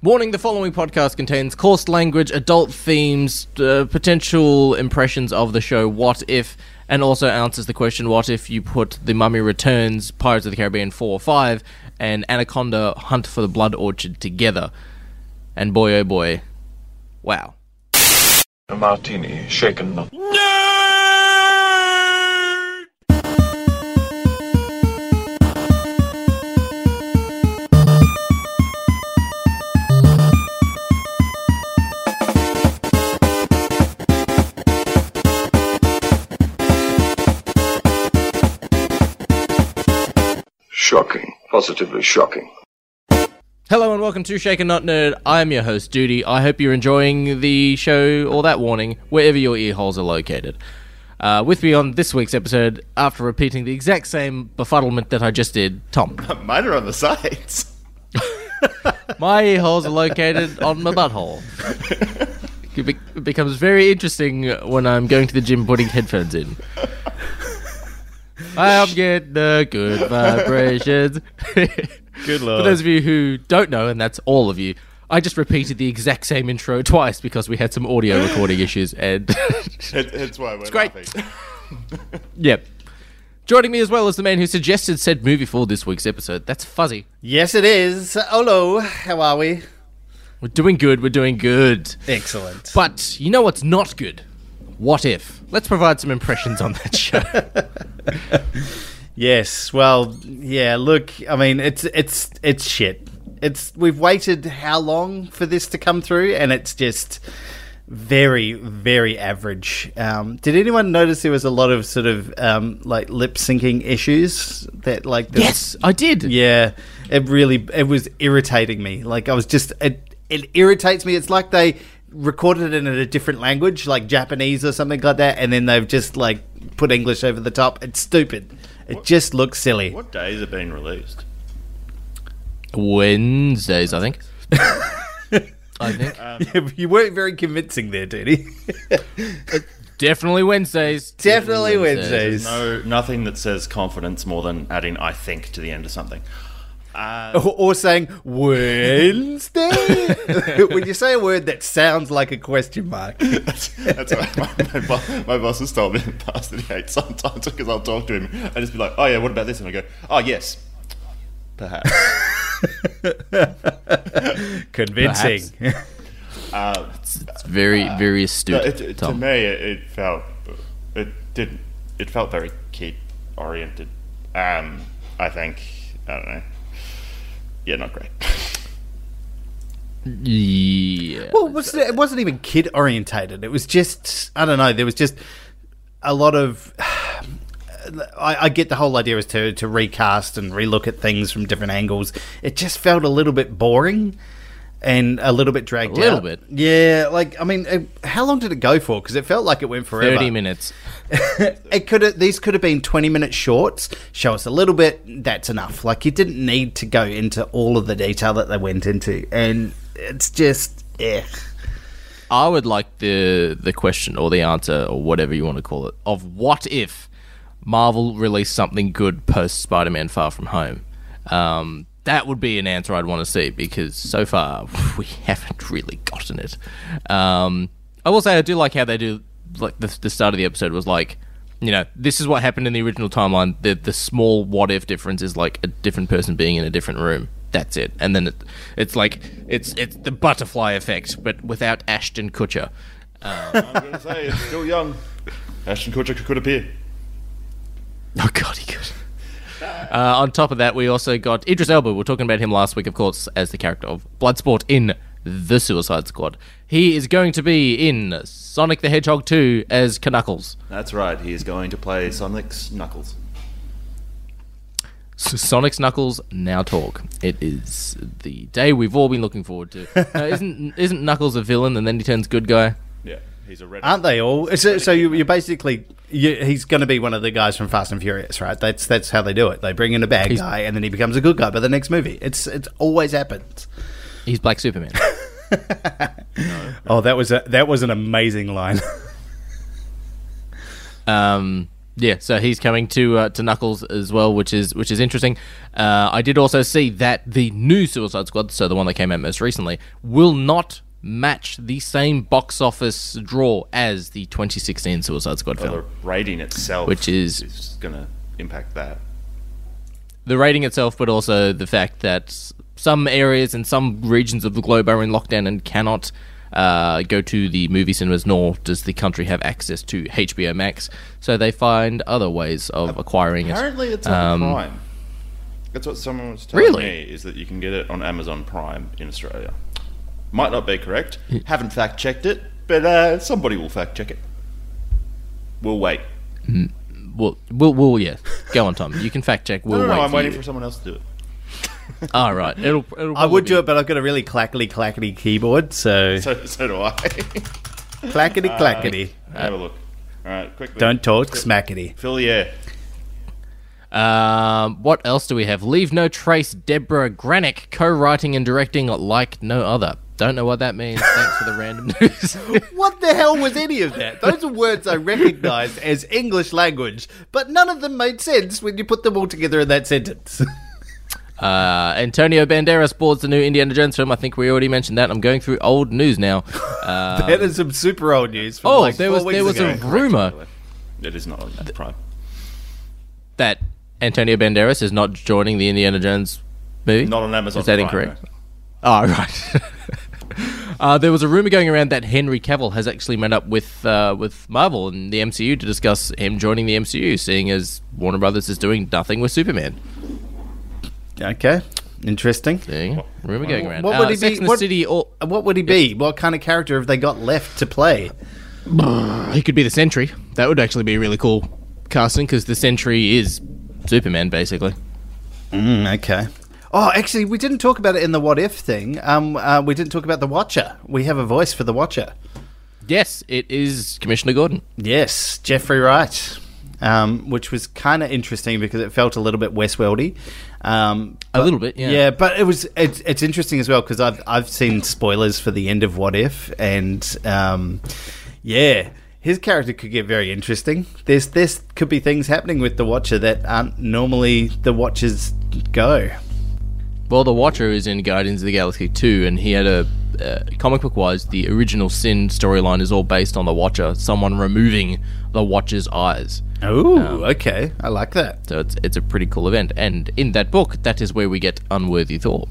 Warning the following podcast contains coarse language, adult themes, uh, potential impressions of the show What If, and also answers the question What if you put The Mummy Returns, Pirates of the Caribbean 4 or 5, and Anaconda Hunt for the Blood Orchid together? And boy oh boy, wow. A martini, shaken. Shocking. Positively shocking. Hello and welcome to Shaken Not Nerd. I'm your host, Duty. I hope you're enjoying the show or that warning, wherever your ear holes are located. Uh, with me on this week's episode, after repeating the exact same befuddlement that I just did, Tom. Mine are on the sides. My ear holes are located on my butthole. It, be- it becomes very interesting when I'm going to the gym putting headphones in. I'm getting the good vibrations. Good lord. For those of you who don't know, and that's all of you, I just repeated the exact same intro twice because we had some audio recording issues, and It- it's why we're great. laughing. yep. Joining me as well as the man who suggested said movie for this week's episode. That's Fuzzy. Yes, it is. Hello, how are we? We're doing good. We're doing good. Excellent. But you know what's not good? What if? Let's provide some impressions on that show. Yes, well, yeah. Look, I mean, it's it's it's shit. It's we've waited how long for this to come through, and it's just very very average. Um, did anyone notice there was a lot of sort of um, like lip syncing issues that like the- yes, I did. Yeah, it really it was irritating me. Like I was just it it irritates me. It's like they recorded it in a different language, like Japanese or something like that, and then they've just like put English over the top. It's stupid. It just looks silly. What days have been released? Wednesdays, I think. I think. Um, you weren't very convincing there, Duty. Uh, definitely Wednesdays. Definitely Wednesdays. No, nothing that says confidence more than adding "I think" to the end of something. Or, or saying Wednesday when you say a word that sounds like a question mark. That's, that's what my, my, bo- my boss has told me in the past that he hates sometimes because I'll talk to him and just be like, "Oh yeah, what about this?" And I go, "Oh yes, perhaps." Convincing. uh, It's very, very astute. no, it, it- to me, it, it felt it did it felt very kid oriented. Um, I think I don't know. Yeah, not great. Yeah. Well, it, was, it wasn't even kid orientated. It was just I don't know. There was just a lot of. I, I get the whole idea is to to recast and relook at things from different angles. It just felt a little bit boring and a little bit dragged A little out. bit. Yeah, like I mean, uh, how long did it go for? Because it felt like it went forever. 30 minutes. it could have these could have been 20 minute shorts show us a little bit that's enough like you didn't need to go into all of the detail that they went into and it's just eh. I would like the the question or the answer or whatever you want to call it of what if Marvel released something good post Spider-Man Far From Home. Um, that would be an answer I'd want to see because so far we haven't really gotten it. Um, I will say I do like how they do like the, the start of the episode was like you know this is what happened in the original timeline the the small what if difference is like a different person being in a different room that's it and then it, it's like it's it's the butterfly effect but without Ashton Kutcher I'm gonna say it's still young. Ashton Kutcher could appear. Oh god, he could. Uh, on top of that, we also got Idris Elba. We are talking about him last week, of course, as the character of Bloodsport in The Suicide Squad. He is going to be in Sonic the Hedgehog 2 as Knuckles. That's right. He is going to play Sonic's Knuckles. S- Sonic's Knuckles now talk. It is the day we've all been looking forward to. Uh, isn't isn't Knuckles a villain and then he turns good guy? Yeah, he's a red. aren't they all? So, so you, you're basically you, he's going to be one of the guys from fast and furious right? That's that's how they do it. They bring in a bad He's- guy and then he becomes a good guy by the next movie. It's it's always happens. He's Black Superman. oh that was a that was an amazing line. Um, Yeah, so he's coming to uh, to Knuckles as well, which is which is interesting. Uh, I did also see that the new Suicide Squad, so the one that came out most recently, will not match the same box office draw as the 2016 Suicide Squad film. The rating itself, Which is- is going to impact that. the rating itself, but also the fact that some areas and some regions of the globe are in lockdown and cannot uh, go to the movie cinemas, nor does the country have access to HBO Max. So they find other ways of acquiring Apparently, it. it's on Um, Prime. That's what someone was telling Really? me, is that you can get it on Amazon Prime in Australia. Might not be correct. Haven't fact checked it, but uh, somebody will fact check it. We'll wait. Well, we'll, we'll, yeah. Go on, Tom. You can fact check. We'll no, no, wait no, I'm for waiting you. for someone else to do it. All right. It'll, it'll I would probably do it, but I've got a really clackety clackety keyboard, so So, so do I. clackety clackety. Have a look. All right, quickly. Don't talk smackety. Fill the air. Um, what else do we have? Leave No Trace, Deborah Granik, co-writing and directing like no other. Don't know what that means. Thanks for the random news. What the hell was any of that? Those are words I recognise as English language, but none of them made sense when you put them all together in that sentence. uh, Antonio Banderas boards the new Indiana Jones film. I think we already mentioned that. I'm going through old news now. Uh, that is some super old news. From oh, like there four was there weeks was a rumor It is not on Prime. that Antonio Banderas is not joining the Indiana Jones movie. Not on Amazon Is that Prime, incorrect? Oh, right. Uh, there was a rumor going around that Henry Cavill has actually met up with uh, with Marvel and the MCU to discuss him joining the MCU, seeing as Warner Brothers is doing nothing with Superman. Okay, interesting. Seeing rumor going around. What Uh, would he Sex be? What, City, or what would he be? What kind of character have they got left to play? he could be the Sentry. That would actually be really cool casting because the Sentry is Superman, basically. Mm, okay. Oh, actually, we didn't talk about it in the what if thing. Um, uh, we didn't talk about the Watcher. We have a voice for the Watcher. Yes, it is Commissioner Gordon. Yes, Jeffrey Wright. Um, which was kind of interesting because it felt a little bit Westworldy. Um, A little bit, yeah. Yeah, but it was it's, it's interesting as well because I've I've seen spoilers for the end of What If, and um, yeah, his character could get very interesting. There's this could be things happening with the Watcher that aren't normally the Watchers go. Well, the Watcher is in Guardians of the Galaxy 2, and he had a uh, comic book wise, the original Sin storyline is all based on the Watcher, someone removing the Watcher's eyes. Oh, okay, I like that. So it's it's a pretty cool event, and in that book, that is where we get Unworthy Thor,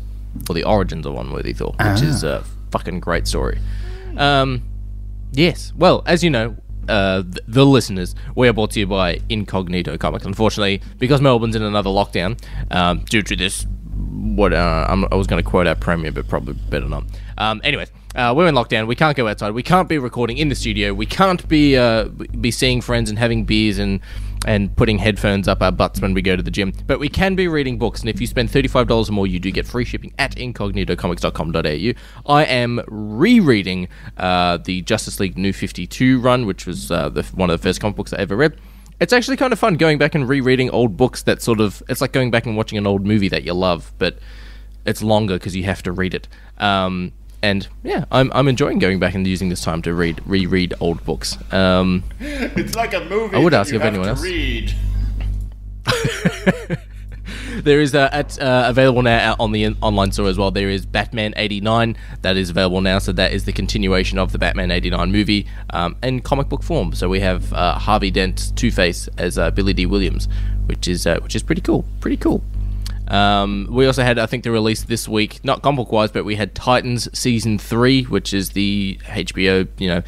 or the origins of Unworthy Thor, which is a fucking great story. Um, yes. Well, as you know, uh, th- the listeners, we are brought to you by Incognito Comics. Unfortunately, because Melbourne's in another lockdown, um, due to this, what uh, I was going to quote our premier, but probably better not. Um, anyways, uh, we're in lockdown. We can't go outside. We can't be recording in the studio. We can't be uh, be seeing friends and having beers and and putting headphones up our butts when we go to the gym. But we can be reading books, and if you spend thirty-five dollars or more, you do get free shipping at incognitocomics.com.au. I am rereading uh, the Justice League New Fifty Two run, which was uh, the, one of the first comic books I ever read. It's actually kind of fun going back and rereading old books that sort of. It's like going back and watching an old movie that you love, but it's longer because you have to read it. Um, and yeah, I'm, I'm enjoying going back and using this time to read reread old books. Um, It's like a movie. I would ask you if have anyone to else- Read. There is uh, at, uh, available now on the in- online store as well. There is Batman '89 that is available now, so that is the continuation of the Batman '89 movie um, in comic book form. So we have uh, Harvey Dent Two Face as uh, Billy Dee Williams, which is uh, which is pretty cool. Pretty cool. Um, we also had, I think, the release this week, not comic book wise, but we had Titans season three, which is the HBO, you know,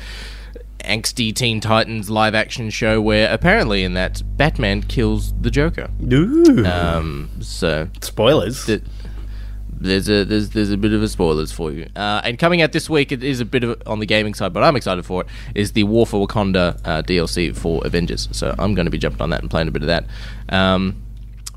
angsty Teen Titans live action show where apparently in that Batman kills the Joker. Ooh, Um, so spoilers. th- there's a there's there's a bit of a spoilers for you. Uh, and coming out this week, it is a bit of on the gaming side, but I'm excited for it. Is the War for Wakanda uh, DLC for Avengers? So I'm going to be jumping on that and playing a bit of that. Um,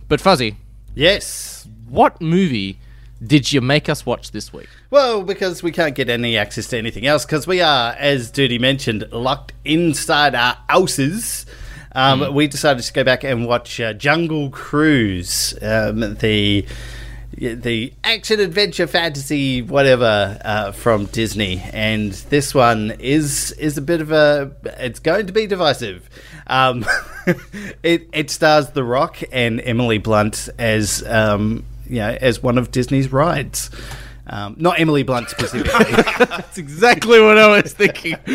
but Fuzzy, yes. what movie did you make us watch this week? Well, because we can't get any access to anything else, because we are, as Duty mentioned, locked inside our houses. Um, We decided to go back and watch uh, Jungle Cruise, um, the the action adventure fantasy whatever uh, from Disney, and this one is is a bit of a it's going to be divisive. Um, it it stars The Rock and Emily Blunt as um, you know, as one of Disney's rides. Um, not Emily Blunt specifically. That's exactly what I was thinking.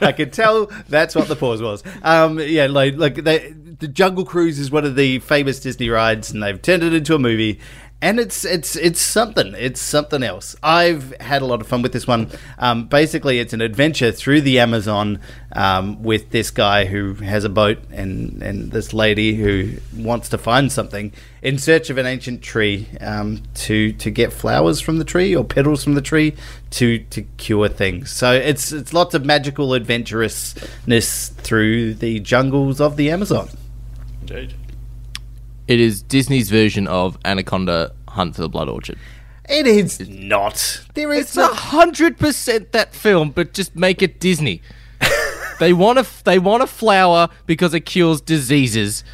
I could tell that's what the pause was. Um, yeah, like like they, the Jungle Cruise is one of the famous Disney rides, and they've turned it into a movie. And it's it's it's something. It's something else. I've had a lot of fun with this one. Um, basically, it's an adventure through the Amazon um, with this guy who has a boat and and this lady who wants to find something in search of an ancient tree um, to to get flowers from the tree or petals from the tree to to cure things. So it's it's lots of magical adventurousness through the jungles of the Amazon. Indeed. It is Disney's version of Anaconda Hunt for the Blood Orchid. It is not. There is It's a hundred percent that film, but just make it Disney. they want a they want a flower because it cures diseases,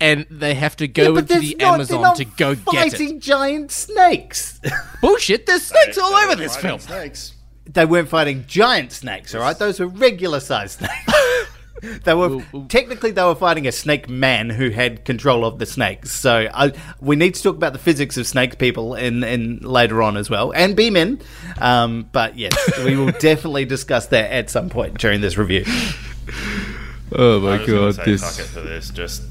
and they have to go Yeah, into there's the not- they're Amazon not to go get it. fighting giant snakes. Bullshit! There's snakes all over this Fighting film. Snakes. they weren't fighting giant snakes, all right? Those were regular sized snakes. they were technically they were fighting a snake man who had control of the snakes. So I, we need to talk about the physics of snake people in, in later on as well, and bee men. Um, but yes, we will definitely discuss that at some point during this review. Oh my God. I was gonna say, fuck it for this. Just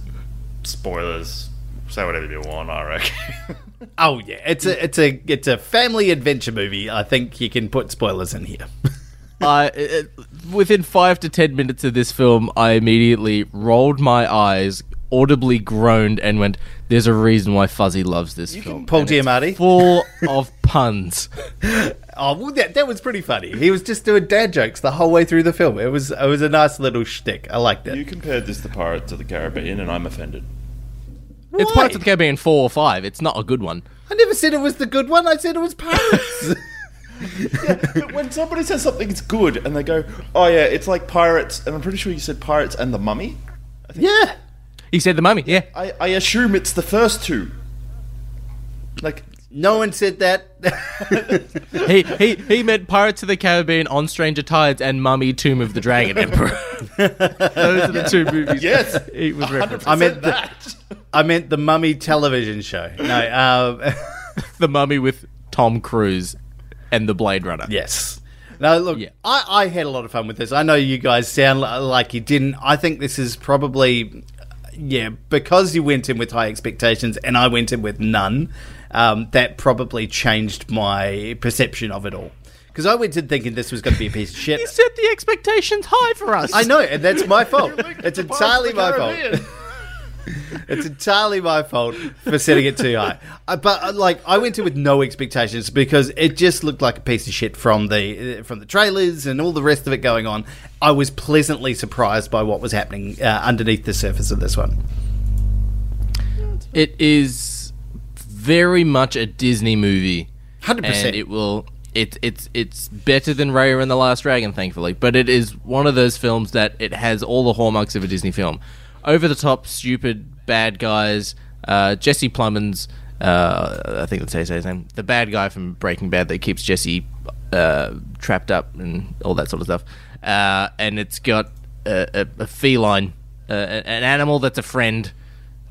spoilers. Say whatever you want. I reckon. Oh yeah, it's a it's a it's a family adventure movie. I think you can put spoilers in here. I it, within five to ten minutes of this film, I immediately rolled my eyes, audibly groaned, and went, "There's a reason why Fuzzy loves this film." Paul And it's Giamatti. full of puns. Oh, well, that, that was pretty funny. He was just doing dad jokes the whole way through the film. It was it was a nice little shtick. I liked it. you compared this to Pirates of the Caribbean, and I'm offended. It's Pirates of the Caribbean four or five. It's not a good one. I never said it was the good one. I said it was pirates. But when somebody says something's good, and they go, "Oh yeah, it's like Pirates," and I'm pretty sure you said Pirates and the Mummy. yeah. He said the mummy. Yeah, I, I assume it's the first two. Like, No one said that. he he he meant Pirates of the Caribbean on Stranger Tides and Mummy Tomb of the Dragon Emperor. Those are the two movies. yes, he was referencing. I meant the, that. I meant the Mummy television show. No. Um, the Mummy with Tom Cruise and the Blade Runner. yes. No, look, Yeah. I, I had a lot of fun with this. I know you guys sound like you didn't. I think this is probably, yeah, because you went in with high expectations and I went in with none, um, that probably changed my perception of it all. Because I went in thinking this was going to be a piece of shit. He set the expectations high for us. I know, and that's my fault. It's entirely the my fault. It's entirely my fault for setting it too high. Uh, but uh, like, I went in with no expectations because it just looked like a piece of shit from the uh, from the trailers and all the rest of it going on. I was pleasantly surprised by what was happening uh, underneath the surface of this one. It is very much a Disney movie. Hundred percent. it will it, it's it's better than Raya and the Last Dragon, thankfully. But it is one of those films that it has all the hallmarks of a Disney film: over the top, stupid, bad guys. Uh, Jesse Plemons, uh, I think that's how you say his name, the bad guy from Breaking Bad that keeps Jesse uh, trapped up and all that sort of stuff. Uh, and it's got a, a, a feline, uh, an animal that's a friend.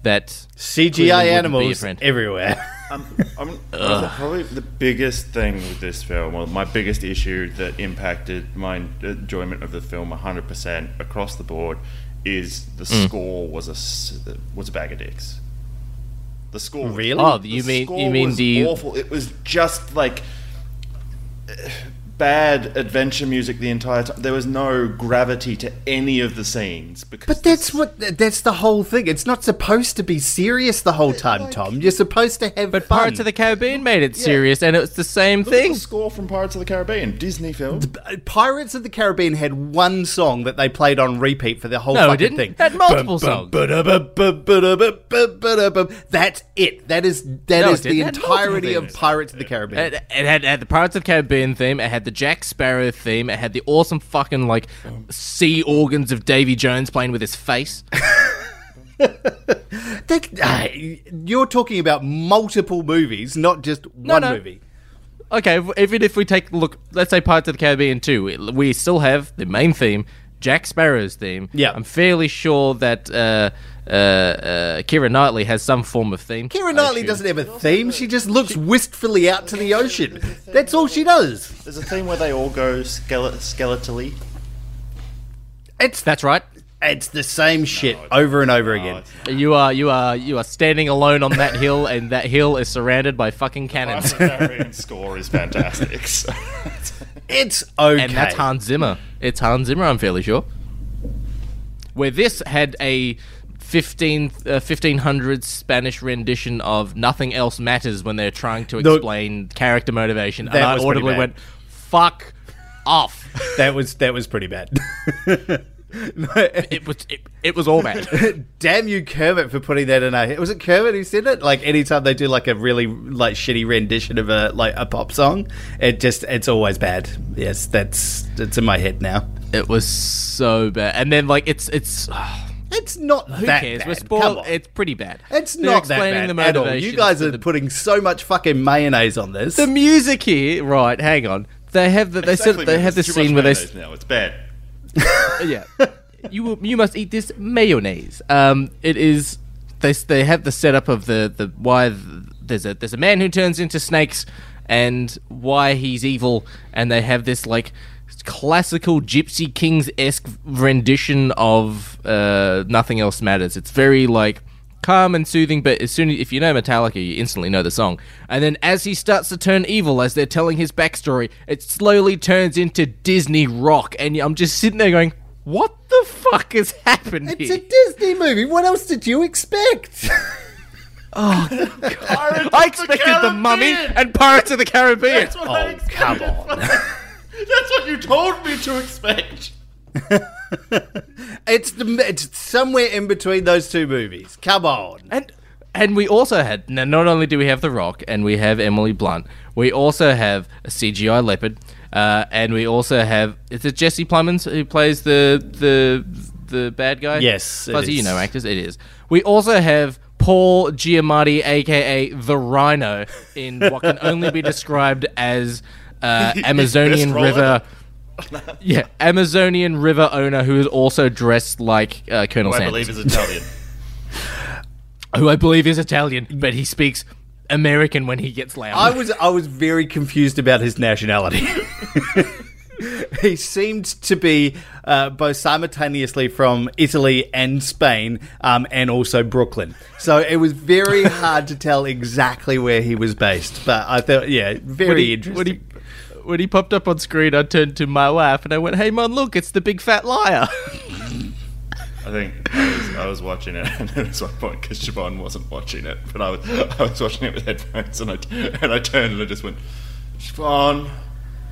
That CGI wouldn't be a animals everywhere. Um, I'm, probably the biggest thing with this film, or my biggest issue that impacted my enjoyment of the film 100% across the board, is the Mm. score was a was a bag of dicks. The score, was- Really? Oh, the you mean score you mean was the awful? It was just like bad adventure music the entire time. There was no gravity to any of the scenes because But that's what that's the whole thing. It's not supposed to be serious the whole time, Tom. You're supposed to have But fun. Pirates of the Caribbean made it serious, and it's the same Look at thing. the score from Pirates of the Caribbean, Disney film. Uh, Pirates of the Caribbean had one song that they played on repeat for the whole No, it fucking didn't. thing. It had multiple Bum, bum, ba-da-ba-ba, ba-da-ba-ba, ba-da-ba. That's it. That is that No, is the didn't. It had multiple entirety of. Pirates of the Caribbean. It, it had, it had the Pirates of the Caribbean theme. It had the Jack Sparrow theme. It had the awesome fucking like sea organs of Davy Jones playing with his face. That- ah, you're talking about multiple movies, not just one no. movie. Okay, if- even if we take look, let's say Pirates of the Caribbean 2, we- we still have the main theme, Jack Sparrow's theme. Yeah. I'm fairly sure that uh, uh, uh, Keira Knightley has some form of theme. Keira Knightley doesn't have a theme. She just looks wistfully out to the ocean. That's all she does. There's a theme where they all go skele- skeletally. It's That's right. it's the same shit over and over again. You are you are you are standing alone on that hill, and that hill is surrounded by fucking cannons. Barbarian score is fantastic. So. It's okay. and that's Hans Zimmer. It's Hans Zimmer, I'm fairly sure. Where this had a 15, uh, 1500 Spanish rendition of "Nothing Else Matters" when they're trying to No. explain character motivation, and I audibly went, "Fuck off." That was that was pretty bad. it was it, it was all bad. Damn you, Kermit, for putting that in a. Was it Kermit who said it? Like anytime they do like a really like shitty rendition of a like a pop song, it just it's always bad. Yes, that's it's in my head now. it was so bad, and then like it's it's. It's not Who that cares? bad. We're Come spoiled. on. It's pretty bad. It's They're not that explaining bad the at all. You guys are the- putting so much fucking mayonnaise on this. the music here. Right, hang on. They have the, they said they have this scene where they s- now. It's bad. yeah. you will- you must eat this mayonnaise. Um, it is they they have the setup of the the why th- there's a there's a man who turns into snakes and why he's evil, and they have this like classical Gypsy Kings esque rendition of uh, nothing else matters. It's very like calm and soothing, but as soon as if you know Metallica, you instantly know the song. And then as he starts to turn evil, as they're telling his backstory, it slowly turns into Disney rock, and I'm just sitting there going, "What the fuck has happened it's here?" a Disney movie. What else did you expect? Oh, I expected the Mummy and Pirates of the Caribbean. oh, come on. That's what you told me to expect. It's the it's somewhere in between those two movies. Come on. And and we also had now not only do we have The Rock and we have Emily Blunt, we also have a CGI leopard, uh, and we also have is it Jesse Plemons who plays the the the bad guy? Yes, Fuzzy, you know actors. It is. We also have Paul Giamatti, aka the Rhino, in what can only be described as uh, Amazonian River. Yeah, Amazonian River owner who is also dressed like uh, Colonel I Sanders believe is Italian. who I believe is Italian, but he speaks American when he gets loud. I was I was very confused about his nationality. he seemed to be uh, both simultaneously from Italy and Spain, um, and also Brooklyn. So it was very hard to tell exactly where he was based. But I thought, yeah, very when he, interesting. when he when he popped up on screen, I turned to my wife and I went, "Hey, man, look, it's the big fat liar." I think I was, I was watching it, and at some point, because Siobhan wasn't watching it, but I was, I was watching it with headphones, and I, and I turned and I just went, Siobhan,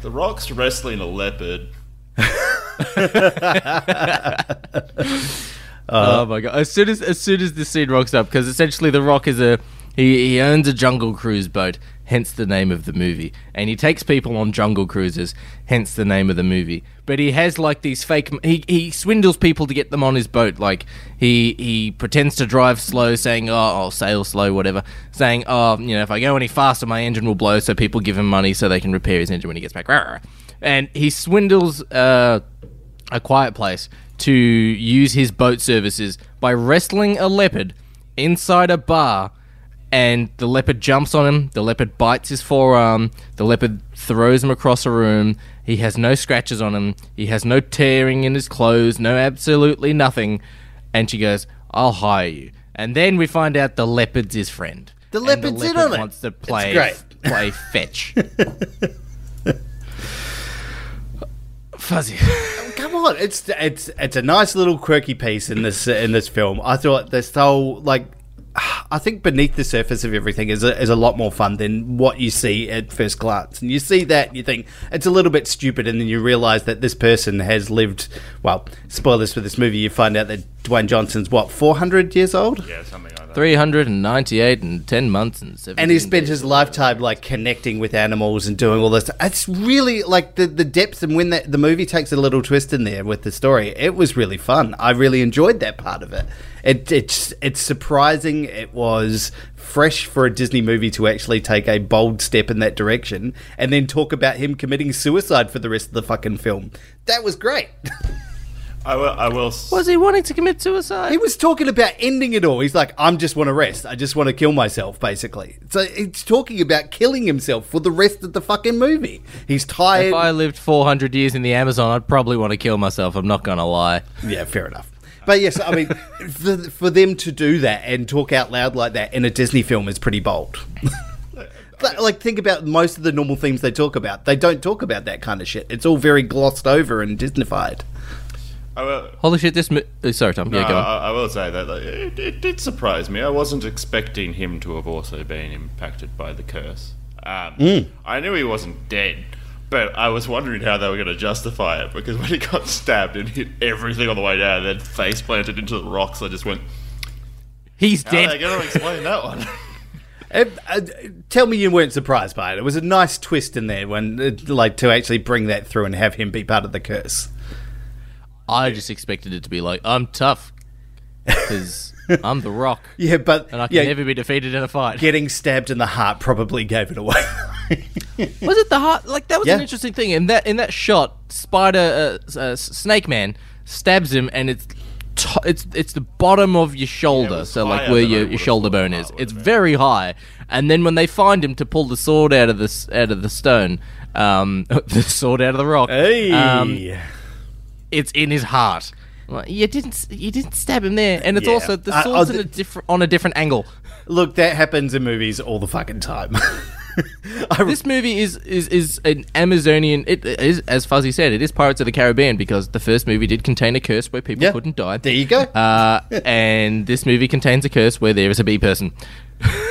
The Rock's wrestling a leopard. Uh, oh my god! As soon as as soon as this scene rocks up, because essentially the Rock is a he he owns a Jungle Cruise boat, hence the name of the movie, and he takes people on jungle cruises, hence the name of the movie. But he has like these fake. He he swindles people to get them on his boat. Like he he pretends to drive slow, saying, "Oh, I'll sail slow, whatever." Saying, "Oh, you know, if I go any faster, my engine will blow." So people give him money so they can repair his engine when he gets back. And he swindles. Uh, a quiet place to use his boat services by wrestling a leopard inside a bar and the leopard jumps on him the leopard bites his forearm the leopard throws him across a room he has no scratches on him he has no tearing in his clothes no absolutely nothing and she goes i'll hire you and then we find out the leopard's his friend The And leopard's in leopard on it. wants to play great. play fetch fuzzy um, Come on, it's it's it's a nice little quirky piece in this in this film. I thought this whole like. I think beneath the surface of everything is a, is a lot more fun than what you see at first glance. And you see that, and you think it's a little bit stupid, and then you realize that this person has lived. Well, spoilers for this movie. You find out that Dwayne Johnson's what four hundred years old, Yeah, something like. 398 and 10 months and 17 and he spent his lifetime like connecting with animals and doing all this. It's really like the the depth, and when the, the movie takes a little twist in there with the story, it was really fun. I really enjoyed that part of it. It it's it's surprising. It was fresh for a Disney movie to actually take a bold step in that direction, and then talk about him committing suicide for the rest of the fucking film. That was great. I will. I will. Was he wanting to commit suicide? He was talking about ending it all. He's like, I'm just want to rest. I just want to kill myself, basically. So he's talking about killing himself for the rest of the fucking movie. He's tired. if I lived 400 years in the Amazon, I'd probably want to kill myself. I'm not gonna lie. Yeah, fair enough. But yes, I mean, for, for them to do that and talk out loud like that in a Disney film is pretty bold. Like, think about most of the normal themes they talk about. They don't talk about that kind of shit. It's all very glossed over and Disneyfied. I will. Holy shit! This. Mo- uh, sorry, Tom. No, Yeah, go on. I, I will say that like, it, it did surprise me. I wasn't expecting him to have also been impacted by the curse. Um, Hmm. I knew he wasn't dead, but I was wondering how they were going to justify it because when he got stabbed and hit everything on the way down, and then face planted into the rocks, I just went, He's "How are they dead. going to explain that one?" Uh, uh, tell me you weren't surprised by it. It was a nice twist in there when, uh, like, to actually bring that through and have him be part of the curse. I just expected it to be like, I'm tough because I'm the Rock, Yeah, but and I can yeah, never be defeated in a fight. getting stabbed in the heart probably gave it away. Was it the heart? Like that was an interesting thing. In that in that shot, Spider uh, uh, Snake Man stabs him, and it's to- it's it's the bottom of your shoulder, was so like where your, your shoulder bone is. It's very high, and then when they find him to pull the sword out of this out of the stone, um, the sword out of the rock, hey. um, it's in his heart. Like, you didn't you didn't stab him there, and it's Yeah. also the Uh, sword's in a different on a different angle. Look, that happens in movies all the fucking time. I, This movie is is is an Amazonian. It is as Fuzzy said. It is Pirates of the Caribbean because the first movie did contain a curse where people Yeah. couldn't die. there you go. Uh, and this movie contains a curse where there is a bee person.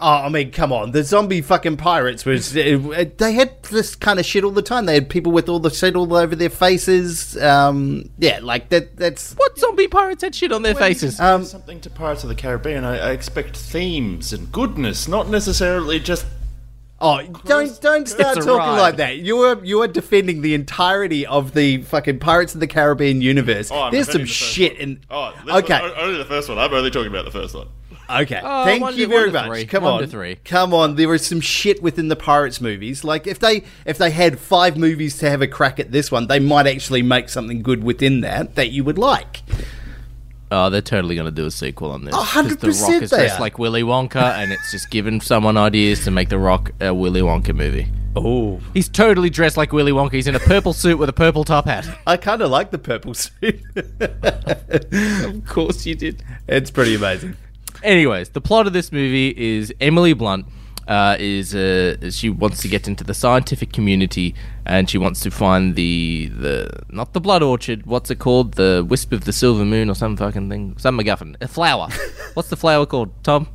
Oh, I mean, come on. The zombie fucking pirates was. Uh, they had this kind of shit all the time. They had people with all the shit all over their faces. Um, yeah, like that. That's. What zombie pirates had shit on their faces? Um, Something to Pirates of the Caribbean. I, I expect themes and goodness, not necessarily just. Oh, don't don't start talking ride. like that. You are you are defending the entirety of the fucking Pirates of the Caribbean universe. Oh, There's some the shit one. in. Oh, okay, one- only the first one. I'm only talking about the first one. Okay. Oh, Thank one you very much. three. Come One on, come on. There was some shit within the Pirates movies. Like if they if they had five movies to have a crack at this one, they might actually make something good within that that you would like. Oh, they're totally going to do a sequel on this. Oh, 'Cause 100% The Rock is dressed like Willy Wonka, and it's just giving someone ideas to make The Rock a Willy Wonka movie. Oh, He's totally dressed like Willy Wonka. He's in a purple suit with a purple top hat. I kind of like the purple suit. Of course you did. it's pretty amazing. Anyways, the plot of this movie is Emily Blunt uh, is uh, she wants to get into the scientific community and she wants to find the the not the blood orchard. What's it called? The wisp of the silver moon or some fucking thing. Some MacGuffin. A flower. what's the flower called? Tom,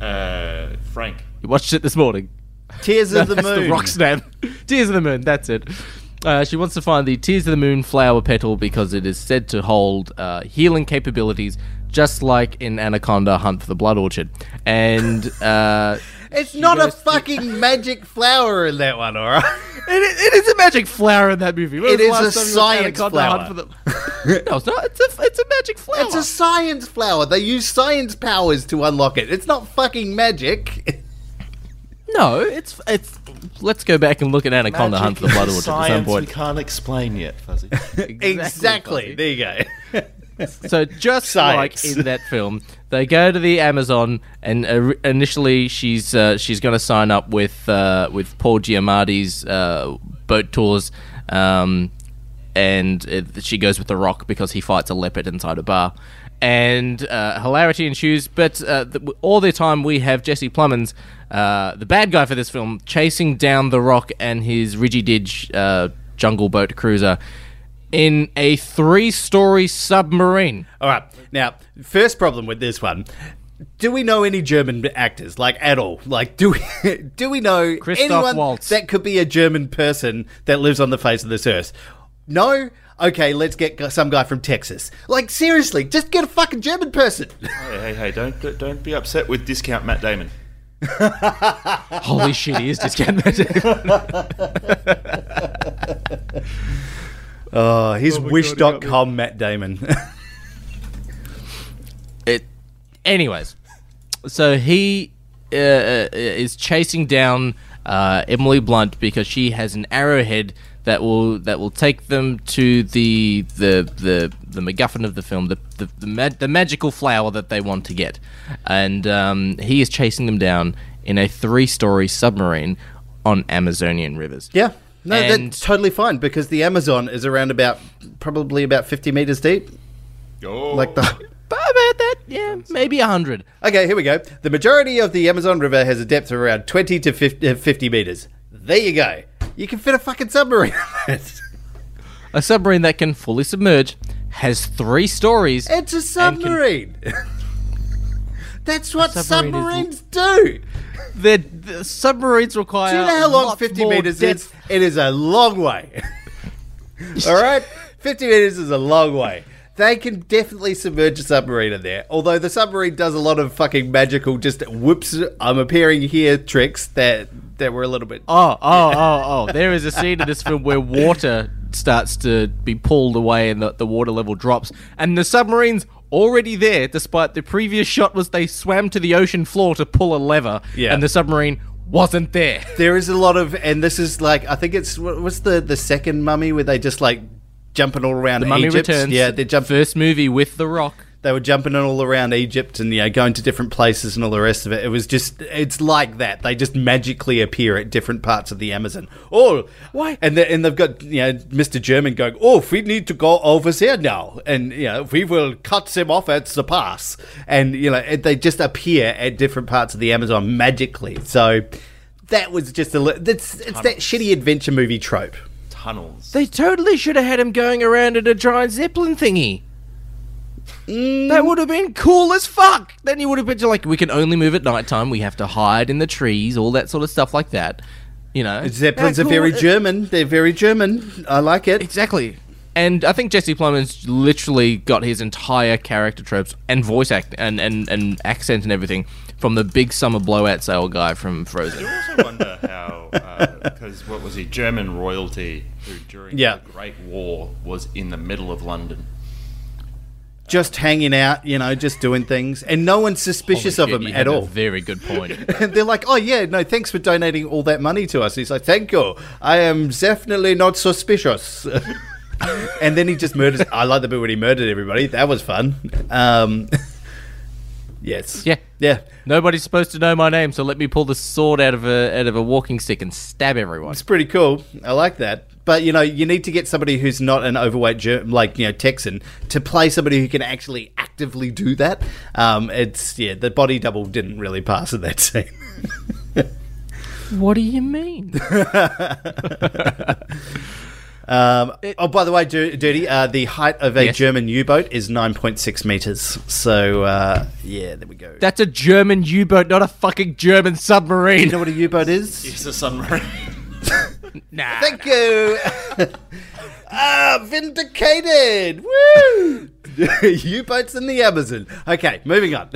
Uh, Frank. you watched it this morning. Tears of the That's Moon. the rock's name. Tears of the Moon. That's it. Uh, she wants to find the Tears of the Moon flower petal because it is said to hold uh, healing capabilities, just like in Anaconda Hunt for the Blood Orchid. And uh, It's not a fucking magic flower in that one, alright? it, it is a magic flower in that movie. It is a time you watched science flower. The- no, it's not. It's a it's a magic flower. It's a science flower. They use science powers to unlock it. It's not fucking magic. No, it's it's. Let's go back and look at Anaconda Hunt for the Blood Orchid at some Science we point. can't explain yet, Fuzzy. exactly. Fuzzy. There you go. So just Science. like in that film, they go to the Amazon, and uh, initially she's uh, she's going to sign up with uh, with Paul Giamatti's uh, boat tours, um, and it, she goes with the Rock because he fights a leopard inside a bar, and uh, hilarity ensues. But uh, the, all the time we have Jesse Plemons, uh, the bad guy for this film, chasing down the Rock and his Rigididge uh, jungle boat cruiser. In a three-story submarine. All right. Now, first problem with this one. Do we know any German actors, like at all? Like, do we do we know Christoph anyone Waltz. that could be a German person that lives on the face of this earth? No. Okay, let's get some guy from Texas. Like, seriously, just get a fucking German person. hey, hey, hey! Don't don't be upset with discount Matt Damon. Holy shit, he is discount Oh, he's wish.com Matt Damon. it. Anyways, so he uh, uh, is chasing down uh, Emily Blunt because she has an arrowhead that will that will take them to the the the, the MacGuffin of the film, the the the, mag- the magical flower that they want to get, and um, he is chasing them down in a three-story submarine on Amazonian rivers. Yeah. No, And- that's totally fine because the Amazon is around about probably about 50 meters deep. Oh, Like the. About that, yeah, maybe a hundred. Okay, here we go. The majority of the Amazon River has a depth of around 20 to 50, uh, 50 meters. There you go. You can fit a fucking submarine on it. A submarine that can fully submerge has three stories. It's a and can- submarine. That's what submarine is- submarines do. The, the submarines require. Do you know how long 50 meters depth. is? It is a long way. All right? 50 meters is a long way. They can definitely submerge a submarine in there. Although the submarine does a lot of fucking magical, just whoops, I'm appearing here tricks that, that were a little bit. Oh, oh, oh, oh! There is a scene in this film where water starts to be pulled away and the, the water level drops, and the submarine's already there. Despite the previous shot was they swam to the ocean floor to pull a lever, Yeah. and the submarine wasn't there. There is a lot of, and this is like, I think it's, what- what's the, the second mummy where they just like jumping all around The Mummy Egypt? Returns. Yeah, they jump. First movie with The Rock. they were jumping all around Egypt and you know going to different places and all the rest of it. It was just it's like that. They just magically appear at different parts of the Amazon. Oh, Why? And they, and they've got you know Mr. German going. Oh, we need to go over there now, and you know we will cut them off at the pass, and you know and they just appear at different parts of the Amazon magically. So. That was just a. li- That's it's that shitty adventure movie trope. Tunnels. They totally should have had him going around in a giant zeppelin thingy. Mm. That would have been cool as fuck. Then you would have been like, we can only move at nighttime. We have to hide in the trees, all that sort of stuff like that. You know, Zeppelins How are very German. They're very German. I like it. Exactly. And I think Jesse Plemons literally got his entire character tropes and voice act and, and, and accent and everything from the big summer blowout sale guy from Frozen. I also wonder how, because what was he, German royalty, who during Yeah. the Great War was in the middle of London. just hanging out, you know, just doing things, and no one's suspicious Holy of shit, him at have a all. very good point. And they're like, "Oh yeah, no, thanks for donating all that money to us." He's like, "Thank you. I am definitely not suspicious." and then he just murders. I like the bit when he murdered everybody. That was fun. Um, yes. Yeah. Yeah. Nobody's supposed to know my name, so let me pull the sword out of a out of a walking stick and stab everyone. It's pretty cool. I like that. But you know, you need to get somebody who's not an overweight, ger- like you know, Texan, to play somebody who can actually actively do that. Um, it's yeah, the body double didn't really pass in that scene. What do you mean? Um, oh, by the way, Dir- Dirty, uh, the height of a Yes. German U-boat is 9.6 meters. So, uh, yeah, there we go. That's a German U-boat, not a fucking German submarine. you know what a U-boat is? It's a submarine. nah. Thank you. ah, vindicated. Woo! U-boats in the Amazon. Okay, moving on.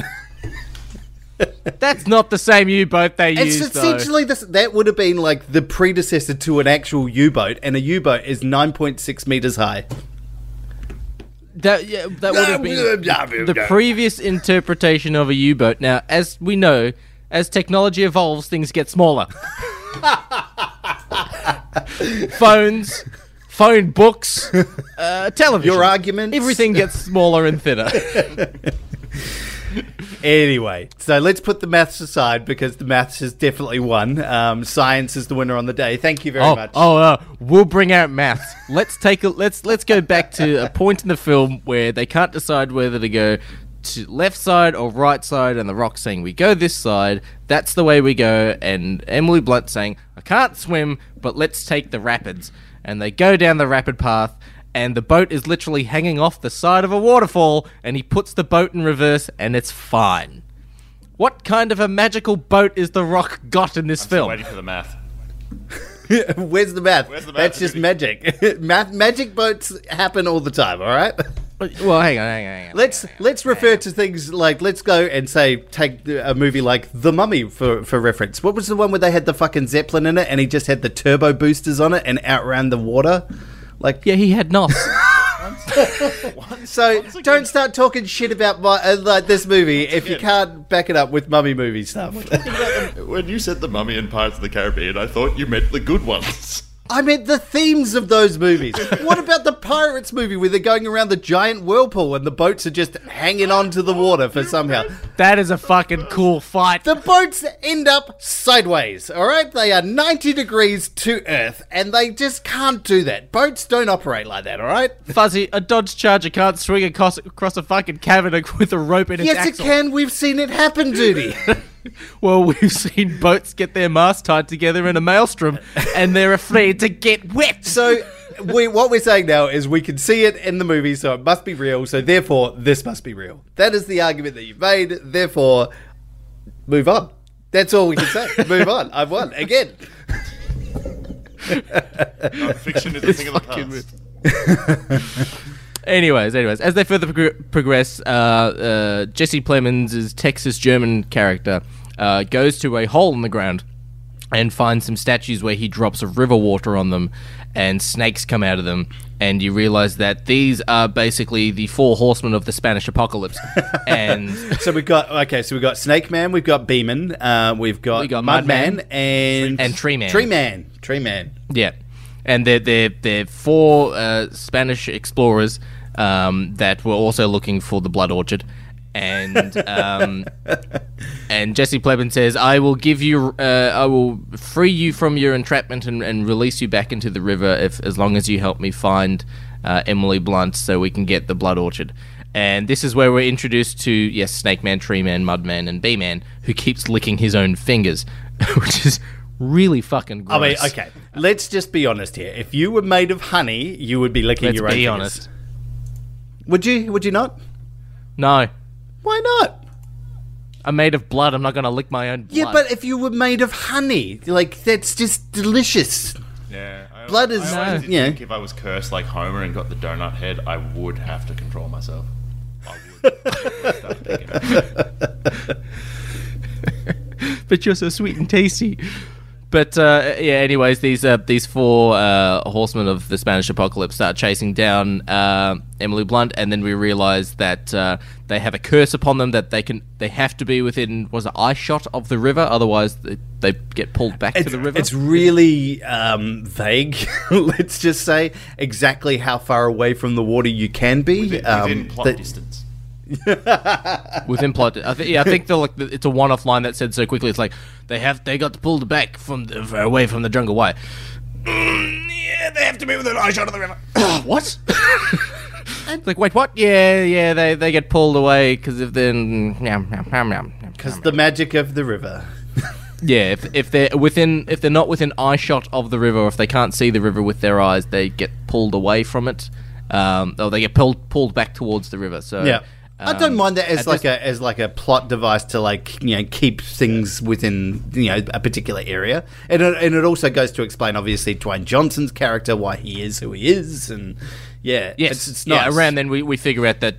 That's not the same U-boat they It's used, though. essentially this. That would have been like the predecessor to an actual U-boat, and a U-boat is 9.6 meters high. That, yeah, that would have been the previous interpretation of a U-boat. Now, as we know, as technology evolves, things get smaller. Phones, phone books, uh, television. Your argument. Everything gets smaller and thinner. Anyway, so let's put the maths aside because the maths has definitely won. Um, science is the winner on the day. Thank you very oh, much. oh, uh, we'll bring out maths. Let's take a let's let's go back to a point in the film where they can't decide whether to go to left side or right side, and the Rock saying we go this side. That's the way we go, and Emily Blunt saying I can't swim, but let's take the rapids, and they go down the rapid path. And the boat is literally hanging off the side of a waterfall, and he puts the boat in reverse, and it's fine. What kind of a magical boat is the Rock got in this Still film? waiting for the math. Where's the math? Where's the math, That's just magic. math, magic boats happen all the time. All right. Uh, well, hang on, hang on, hang on. Let's let's refer to things like let's go and say take a movie like The Mummy for for reference. What was the one where they had the fucking zeppelin in it and he just had the turbo boosters on it and outran the water? Like Yeah, he had nos. So don't start talking shit about my, uh, like this movie if you can't back it up with mummy movie stuff. when you said the Mummy and Pirates of the Caribbean, I thought you meant the good ones. I meant the themes of those movies. What about the Pirates movie where they're going around the giant whirlpool and the boats are just hanging onto the water for somehow? That is a fucking cool fight. The boats end up sideways, all right? They are 90 degrees to Earth, and they just can't do that. Boats don't operate like that, all right? Fuzzy, a Dodge Charger can't swing across, across a fucking cavern with a rope in its Yes, it can. We've seen it happen, Duty. Well, we've seen boats get their masts tied together in a maelstrom, and they're afraid to get wet. so, we, what we're saying now is we can see it in the movie, so it must be real. So, therefore, this must be real. That is the argument that you've made. Therefore, move on. That's all we can say. move on. I've won again. Fiction is a thing of the fucking past. Anyways, anyways, as they further prog- progress, uh, uh, Jesse Plemons' Texas German character uh, goes to a hole in the ground and finds some statues where he drops of river water on them, and snakes come out of them. And you realize that these are basically the four horsemen of the Spanish apocalypse. and So we've got okay. So we've got Snake Man, we've got Beeman, uh, we've got, We got Mudman, Mudman. and And Tree Man. Tree Man, Tree Man. Yeah, and they're they're, they're four uh, Spanish explorers um, that were also looking for the blood orchid, and um, and Jesse Plemons says, "I will give you, uh, I will free you from your entrapment and, and release you back into the river if as long as you help me find uh, Emily Blunt so we can get the blood orchid." And this is where we're introduced to yes, Snake Man, Tree Man, Mud Man, and Bee Man, who keeps licking his own fingers, which is really fucking gross. I mean, okay. Let's just be honest here. If you were made of honey, you would be licking Let's your own. be fingers. honest. Would you? Would you not? No, Why not? I'm made of blood. I'm not gonna lick my own blood. Yeah, but if you were made of honey, like that's just delicious. Yeah, I, Blood is- I always did yeah. think if I was cursed like Homer and got the donut head, I would have to control myself. I would. I would start thinking it. but you're so sweet and tasty. But uh, yeah, anyways, these uh, these four uh, horsemen of the Spanish apocalypse start chasing down uh, Emily Blunt, and then we realize that uh, they have a curse upon them that they can they have to be within was it eye shot of the river, otherwise they, they get pulled back to the river. it's really um, vague. Let's just say exactly how far away from the water you can be. Within, um, within plot that- distance. within plot. I think yeah, I think the like the, it's a one-off line that said so quickly. It's like they have they got pulled back from the, away from the jungle. Why? Mm, yeah, they have to be within eye shot of the river. what? It's like wait, what? Yeah, yeah, they they get pulled away because if then Because the magic of the river. yeah, if if they're within if they're not within eye shot of the river, or if they can't see the river with their eyes, they get pulled away from it. Um, or they get pulled pulled back towards the river. So Yeah. I don't um, mind that as like this- a as like a plot device to like you know keep things within you know a particular area, and it, and it also goes to explain obviously Dwayne Johnson's character why he is who he is, and yeah, Yes, it's, it's yeah. Around then, we, we figure out that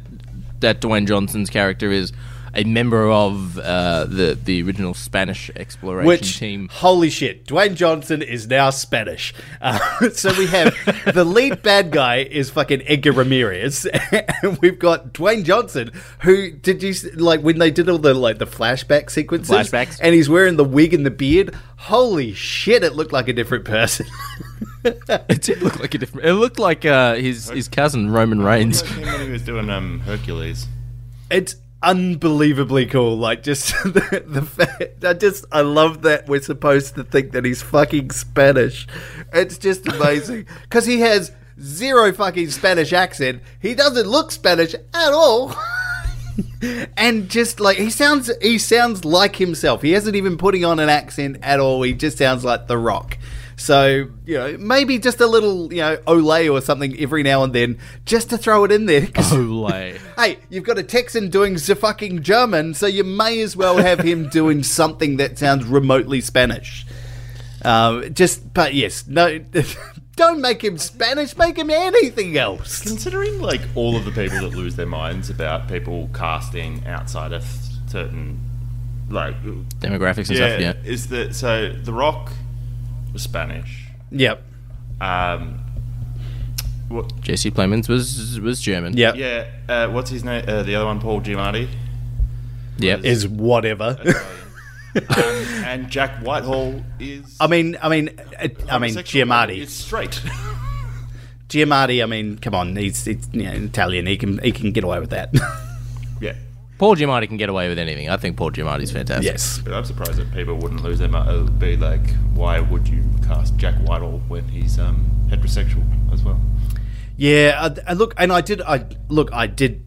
that Dwayne Johnson's character is a member of uh, the the original Spanish exploration Which team. holy shit, Dwayne Johnson is now Spanish. Uh, so we have the lead bad guy is fucking Edgar Ramirez, and we've got Dwayne Johnson, who did you s- like when they did all the like the flashback sequences, Flashbacks. and he's wearing the wig and the beard. Holy shit, it looked like a different person. It did look like a different. It looked like uh, his his cousin Roman Reigns. Like when he was doing um, Hercules. it's unbelievably cool. Like just the, the fact, I just I love that we're supposed to think that he's fucking Spanish. It's just amazing because he has zero fucking Spanish accent. He doesn't look Spanish at all. And just like he sounds, he sounds like himself. He hasn't even putting on an accent at all. He just sounds like The Rock. So you know, maybe just a little, you know, Olay or something every now and then, just to throw it in there. Olay. hey, you've got a Texan doing the fucking German, so you may as well have him doing something that sounds remotely Spanish. Um, just, but yes, no, don't make him Spanish. Make him anything else. Considering like all of the people that lose their minds about people casting outside of certain like Demographics and yeah, stuff. Yeah. is that so? The Rock was Spanish. Yep. Um, What? Jesse Plemons was was German. Yeah, Yeah. Uh, what's his name? Uh, the other one, Paul Giamatti. Yep. is whatever. um, and Jack Whitehall is. I mean, I mean, it, I mean, homosexual. Giamatti. It's straight. Giamatti. I mean, come on, he's, he's you know, Italian. He can he can get away with that. yeah. Paul Giamatti can get away with anything. I think Paul Giamatti's fantastic. yes. But I'm surprised that people wouldn't lose their mind. It would be like, why would you cast Jack Whitehall when he's um, heterosexual as well? Yeah, I, I look, and I did. I look, I did.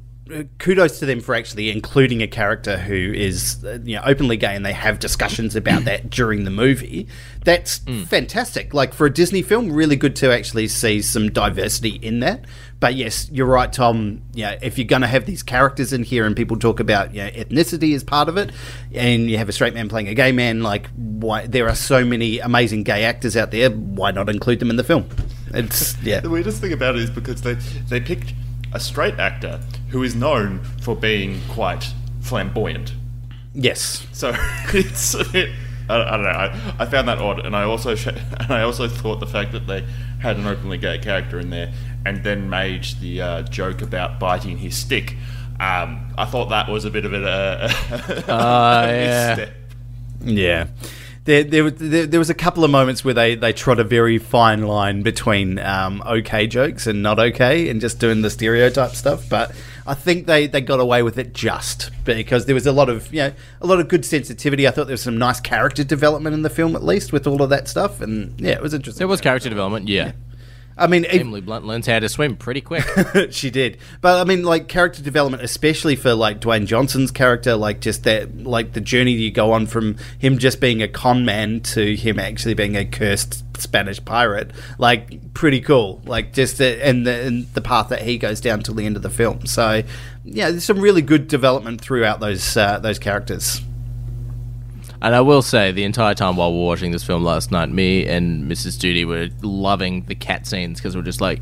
Kudos to them for actually including a character who is, uh, you know, openly gay, and they have discussions about that during the movie. That's fantastic. Like for a Disney film, really good to actually see some diversity in that. But yes, you're right, Tom. Yeah, if you're going to have these characters in here, and people talk about you know, ethnicity as part of it, and you have a straight man playing a gay man, like why there are so many amazing gay actors out there. Why not include them in the film? It's yeah. The weirdest thing about it is because they they picked a straight actor who is known for being quite flamboyant. Yes. So it's a bit, I, I don't know. I, I found that odd, and I also sh- and I also thought the fact that they had an openly gay character in there, and then made the uh, joke about biting his stick. Um, I thought that was a bit of a, uh, Ah, a yeah. Yeah. There, there, was- there, there was a couple of moments where they, they trod a very fine line between um, okay jokes and not okay and just doing the stereotype stuff. But I think they, they got away with it just because there was a lot of you know a lot of good sensitivity. I thought there was some nice character development in the film at least with all of that stuff. And yeah, it was interesting. There was character development, yeah. I mean, Emily Blunt learns how to swim pretty quick. she did. But I mean, like character development, especially for like Dwayne Johnson's character, like just that, like the journey you go on from him just being a con man to him actually being a cursed Spanish pirate, like pretty cool. Like just the, and the and the path that he goes down till the end of the film. So yeah, there's some really good development throughout those uh, those characters. And I will say, the entire time while we were watching this film last night, me and Mrs. Judy were loving the cat scenes because we're just like,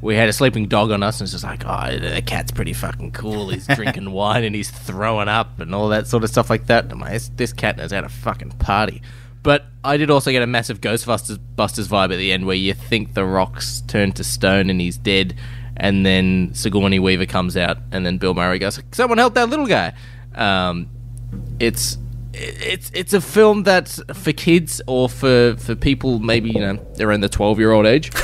we had a sleeping dog on us, and it's just like, oh, the cat's pretty fucking cool. He's drinking wine and he's throwing up and all that sort of stuff like that. I'm like, this, this cat knows how to fucking party. But I did also get a massive Ghostbusters Busters vibe at the end where you think the rocks turn to stone and he's dead, and then Sigourney Weaver comes out, and then Bill Murray goes, someone help that little guy. Um, it's it's it's a film that's for kids or for for people maybe you know around the twelve year old age.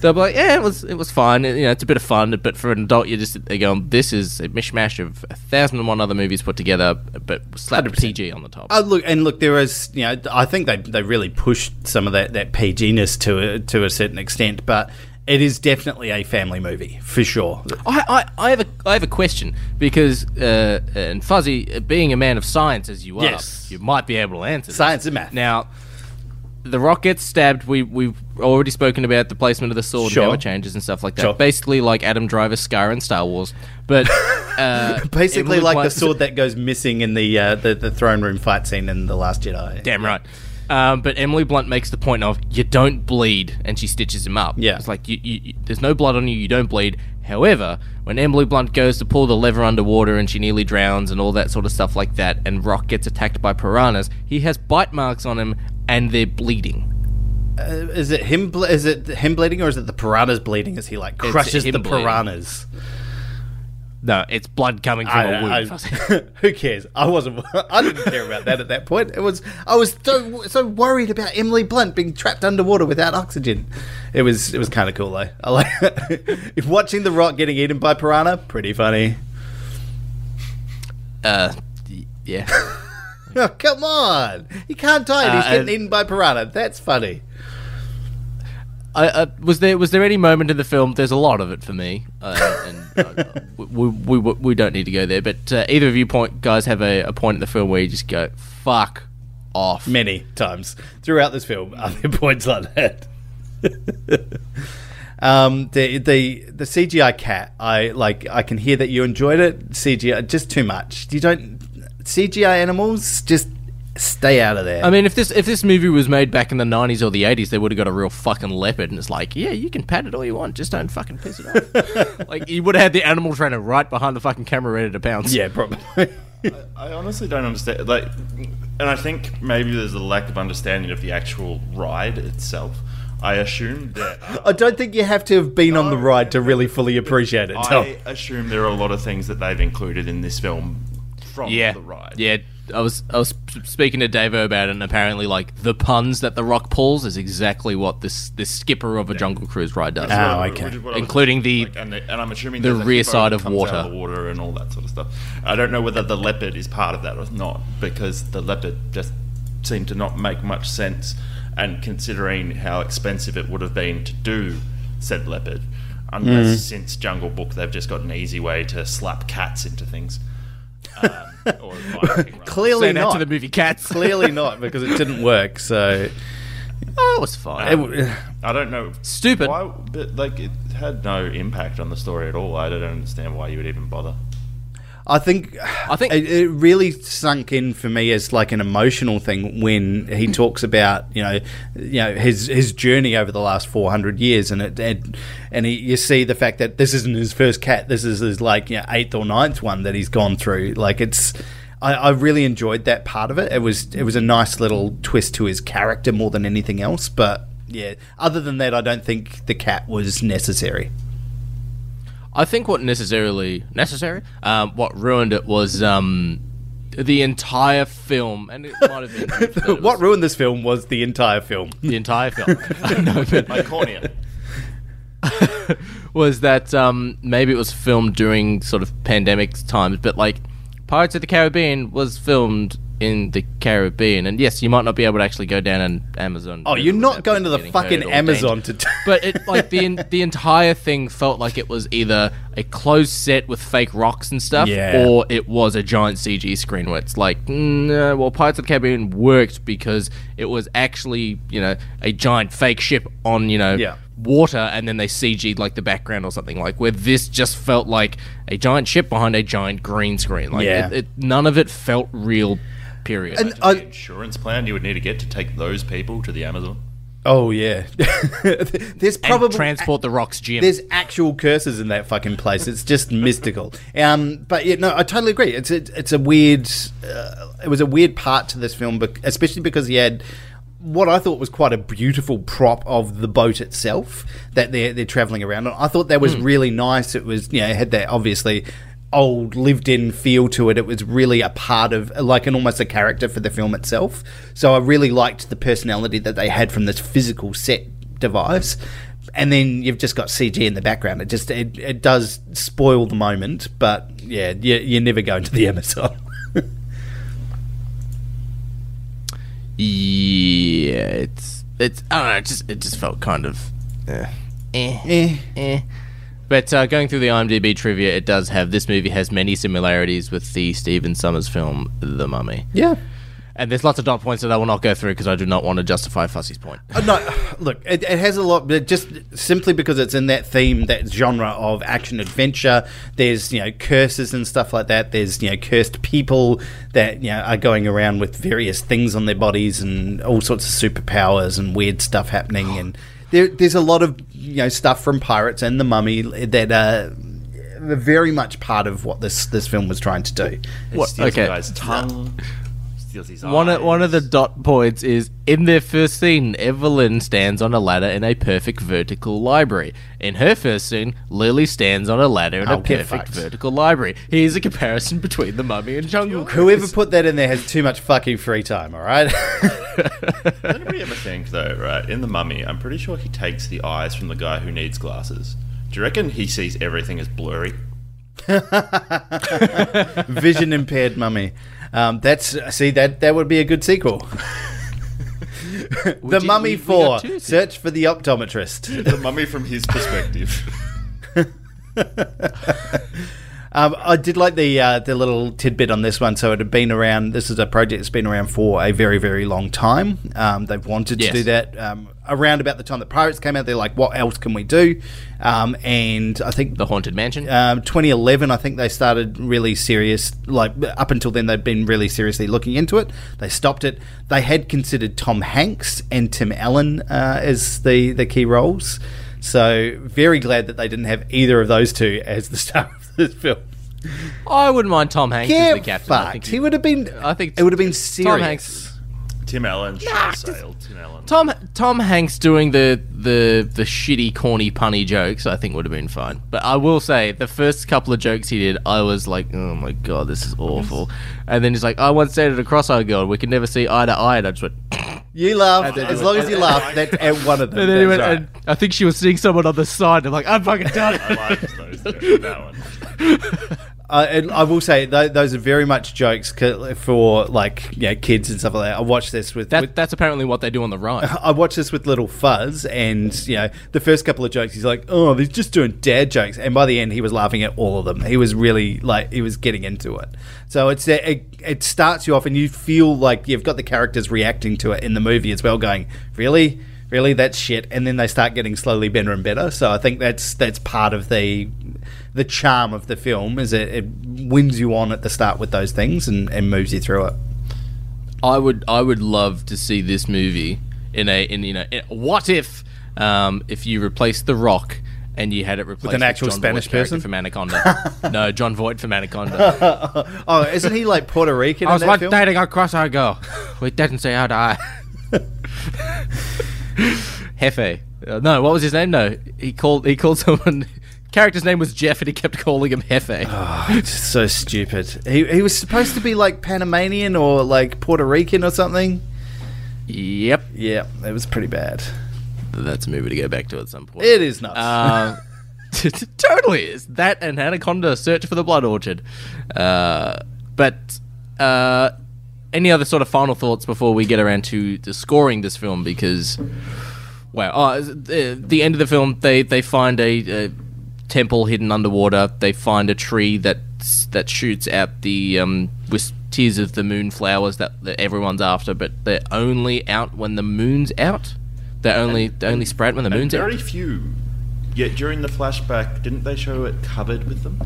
They'll be like, yeah, it was it was fun. You know, it's a bit of fun, but for an adult, you're just they're going, this is a mishmash of a thousand and one other movies put together, but slap 100%. PG on the top. Oh, look, and look, there is, you know, I think they they really pushed some of that that PG-ness to a, to a certain extent, but it is definitely a family movie for sure. I, I, I have a I have a question because uh, and Fuzzy, uh, being a man of science as you are, Yes. you might be able to answer this. Science and math. Now, the rock gets stabbed. We we've already spoken about the placement of the sword Sure. and how it changes and stuff like that. Sure. Basically, like Adam Driver's Scar in Star Wars, but uh, Basically, like the sword that goes missing in the, uh, the the throne room fight scene in the Last Jedi. Damn right. Um, but Emily Blunt makes the point of you don't bleed, and she stitches him up. Yeah. it's like you, you, you, there's no blood on you, you don't bleed. However, when Emily Blunt goes to pull the lever underwater and she nearly drowns and all that sort of stuff like that, and Rock gets attacked by piranhas, he has bite marks on him and they're bleeding. Uh, is it him? Ble- is it him bleeding, or is it the piranhas bleeding as he like crushes the bleeding. piranhas? No, it's blood coming from a wound. I- I- who cares? I wasn't. I didn't care about that at that point. It was. I was so so worried about Emily Blunt being trapped underwater without oxygen. It was. It was kind of cool though. I like if watching the Rock getting eaten by piranha. Pretty funny. uh, yeah. Oh, come on! He can't die. and He's Uh, getting and- eaten by piranha. That's funny. I, uh, was there was there any moment in the film? There's a lot of it for me, uh, and uh, we, we, we, we don't need to go there. But uh, either of you point guys have a, a point in the film where you just go fuck off. many times throughout this film are there points like that. um, the the the CGI cat, I like. I can hear that you enjoyed it. CGI, just too much. You don't CGI animals. Just stay out of there. I mean, if this if this movie was made back in the '90s or the '80s, they would have got a real fucking leopard, and it's like, yeah, you can pat it all you want, just don't fucking piss it off. like you would have had the animal trainer right behind the fucking camera, ready to pounce. yeah, probably. I honestly don't understand. Like, and I think maybe there's a lack of understanding of the actual ride itself. I assume that. uh, I don't think you have to have been on the ride to really fully appreciate it. Tom. I assume there are a lot of things that they've included in this film from Yeah, the ride. yeah. I was I was speaking to Dave about it, and apparently, like the puns that the Rock pulls is exactly what this this skipper of a Jungle Cruise ride does. Ah, What- okay. what I was- Including the- like, and, the- and I'm assuming the there's a rear side of water. of water and all that sort of stuff. I don't know whether the leopard is part of that or not because the leopard just seemed to not make much sense. And considering how expensive it would have been to do said leopard, unless Mm. since Jungle Book they've just got an easy way to slap cats into things. Um, or. Clearly Say that not. to the movie Cats. Clearly not because it didn't work. So oh, it was fine. it, w- I don't know. Stupid. Why, but like it had no impact on the story at all. I don't understand why you would even bother. I think I think- it, it really sunk in for me as like an emotional thing when he mm. talks about you know you know his his journey over the last 400 years and it, it and he, you see the fact that this isn't his first cat this is his like you know, eighth or ninth one that he's gone through. Like it's I, I really enjoyed that part of it. It was it was a nice little twist to his character more than anything else but yeah other than that I don't think the cat was necessary I think what necessarily necessary, um, what ruined it was um, the entire film, and it might have been but what ruined this film was the entire film the entire film. no, but My cornea. was that um, maybe it was filmed during sort of pandemic times, but like Pirates of the Caribbean was filmed in the Caribbean, and yes, you might not be able to actually go down an Amazon. Oh, you're not going to the fucking Amazon to. T- but it like the the entire thing felt like it was either a closed set with fake rocks and stuff, Yeah. or it was a giant CG screen where it's like, no, well, Pirates of the Caribbean worked because it was actually you know a giant fake ship on you know Yeah. water, and then they CG'd like the background or something like where this just felt like a giant ship behind a giant green screen. Like Yeah. it, it, none of it felt real. Period. And the I, insurance plan you would need to get to take those people to the Amazon. oh yeah, there's and probably transport the rocks, Jim. there's actual curses in that fucking place. It's just mystical. Um, but yeah, no, I totally agree. It's a, it's a weird. Uh, it was a weird part to this film, especially because he had what I thought was quite a beautiful prop of the boat itself that they're they're traveling around on. I thought that was really nice. It was you know it had that obviously old lived in feel to it it was really a part of like an almost a character for the film itself so i really liked the personality that they had from this physical set device and then you've just got cg in the background it just it, it does spoil the moment but yeah you, you're never going to the amazon Yeah, it's it's I don't know. It just it just felt kind of eh, eh, Eh. eh. But uh, going through the IMDb trivia, it does have this movie has many similarities with the Stephen Sommers film The Mummy, yeah and there's lots of dot points that I will not go through because I do not want to justify Fuzzy's point. Uh, no, look, it, it has a lot, but just simply because it's in that theme, that genre of action adventure. There's you know curses and stuff like that. There's you know cursed people that you know are going around with various things on their bodies and all sorts of superpowers and weird stuff happening. And there, there's a lot of you know stuff from Pirates and the Mummy that are very much part of what this this film was trying to do. What- steals okay. guy's tongue. Steals his One of, one of the dot points is in their first scene, Evelyn stands on a ladder in a perfect vertical library. In her first scene, Lily stands on a ladder in Oh, a perfect fucked. vertical library. Here's a comparison between the Mummy and Jungle Whoever put that in there has too much fucking free time. All right. Does anybody ever think though, right? In the Mummy, I'm pretty sure he takes the eyes from the guy who needs glasses. Do you reckon he sees everything as blurry? Vision impaired mummy. Um, that's see that that would be a good sequel. the you- Mummy we- we Four. two Search for the optometrist. The Mummy from his perspective. Um, I did like the uh, the little tidbit on this one. So it had been around. This is a project that's been around for a very very long time. Um, they've wanted to Yes. do that um, around about the time that Pirates came out. They're like, what else can we do? Um, and I think The Haunted Mansion. um, 2011, I think they started really serious. Like up until then, they'd been really seriously looking into it. They stopped it. They had considered Tom Hanks and Tim Allen uh, as the the key roles. So very glad that they didn't have either of those two as the star of this film. I wouldn't mind Tom Hanks as Get the captain. I think fucked. He would have been. I think it would have been serious. Tom Hanks. Tim Allen should have sailed. Tim Allen. Tom Tom Hanks doing the the the shitty, corny, punny jokes, I think would have been fine. But I will say, the first couple of jokes he did, I was like, oh my god, this is awful. And then he's like, I once dated a cross-eyed girl. We can never see eye to eye. And I just went. You laugh as he long as you laugh. That's at one of them. And then he That's went, right. and I think she was seeing someone on the side. I'm like, I'm fucking done. I liked those jokes, that one. Uh, and I will say th- those are very much jokes c- for like you know, kids and stuff like that. I watched this with, That, with that's apparently what they do on the ride. I watched this with little Fuzz, and you know the first couple of jokes, he's like, "Oh, they're just doing dad jokes," and by the end, he was laughing at all of them. He was really like he was getting into it. So it's it, it starts you off, and you feel like you've got the characters reacting to it in the movie as well, going, "Really." Really, that's shit, and then they start getting slowly better and better. So I think that's that's part of the the charm of the film is it, it wins you on at the start with those things and, and moves you through it. I would I would love to see this movie in a in you know in, what if um, if you replaced The Rock and you had it replaced with an actual Jon Spanish Voight's person? from Anaconda. no, Jon Voight from Anaconda. Oh, isn't he like Puerto Rican? I in was that once film? dating a cross-eyed girl. We didn't say eye to eye. Hefe. Uh, no, what was his name? No, he called he called someone. Character's name was Jeff, and he kept calling him Hefe. It's so stupid. He, he was supposed to be like Panamanian or like Puerto Rican or something. Yep, Yeah, it was pretty bad. that's a movie to go back to at some point. It is nuts. Uh, totally is that and Anaconda Search for the Blood Orchid. Uh, but uh, any other sort of final thoughts before we get around to, to scoring this film? Because wow, oh, the, the end of the film, they they find a, a temple hidden underwater. They find a tree that that shoots out the um, with tears of the moon flowers that, that everyone's after, but they're only out when the moon's out. They're only they only spread when the And moon's out. very few. Yet during the flashback, didn't they show it covered with them?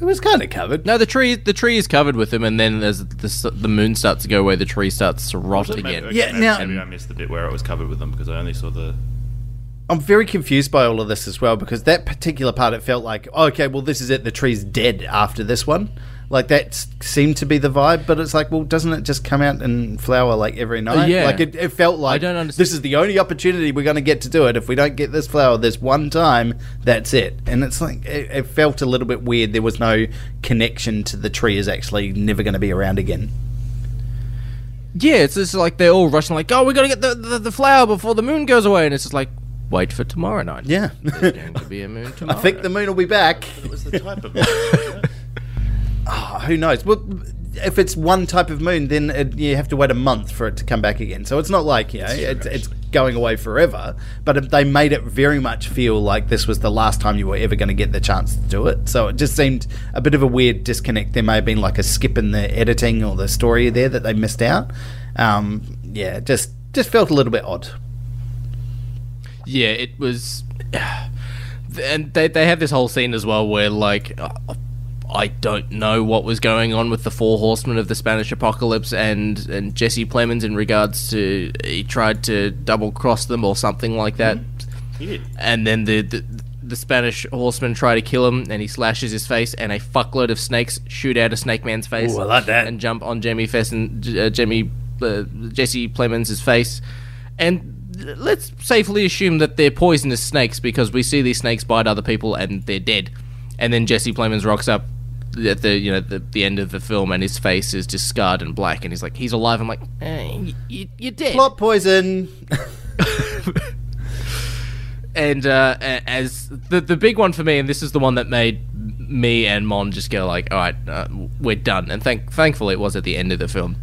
it was kind of covered. No, the tree the tree is covered with them, and then as the, the moon starts to go away, the tree starts to rot Maybe- again. okay, Yeah, maybe, now- maybe I missed the bit where it was covered with them because I only saw the. I'm very confused by all of this as well because that particular part it felt like oh, okay, well this is it. The tree's dead after this one. Like that seemed to be the vibe, but it's like, well, doesn't it just come out and flower like every night? yeah. Like it, it felt like don't understand- this is the only opportunity we're going to get to do it. If we don't get this flower this one time, that's it. And it's like it, it felt a little bit weird. There was no connection to the tree is actually never going to be around again. Yeah, it's just like they're all rushing, like, oh, we gotta get the, the, the flower before the moon goes away, and it's just like, wait for tomorrow night. Yeah. There's going to be a moon I tomorrow. think the moon will be back. It was the type of. yeah. Oh, who knows? Well, if it's one type of moon, then it, you have to wait a month for it to come back again. So it's not like you know it's, it's going away forever. But it- they made it very much feel like this was the last time you were ever going to get the chance to do it. So it just seemed a bit of a weird disconnect. There may have been like a skip in the editing or the story there that they missed out. Um, yeah, it just just felt a little bit odd. Yeah, it was. And they, they have this whole scene as well where, like, I don't know what was going on with the Four Horsemen of the Spanish Apocalypse and, and Jesse Plemons in regards to he tried to double cross them or something like that. He did. And then the, the the Spanish horsemen try to kill him, and he slashes his face, and a fuckload of snakes shoot out of Snake Man's face. Ooh, I like that. And jump on Jemmy Fesson, uh, Jemmy uh, Jesse Plemons' face, and let's safely assume that they're poisonous snakes because we see these snakes bite other people and they're dead. And then Jesse Plemons rocks up at the you know the, the end of the film, and his face is just scarred and black, and he's like, he's alive. I'm like, eh, you, you're dead. Plot poison. and uh, as the the big one for me, and this is the one that made me and Mon just go like, all right, uh, we're done. And thank thankfully it was at the end of the film.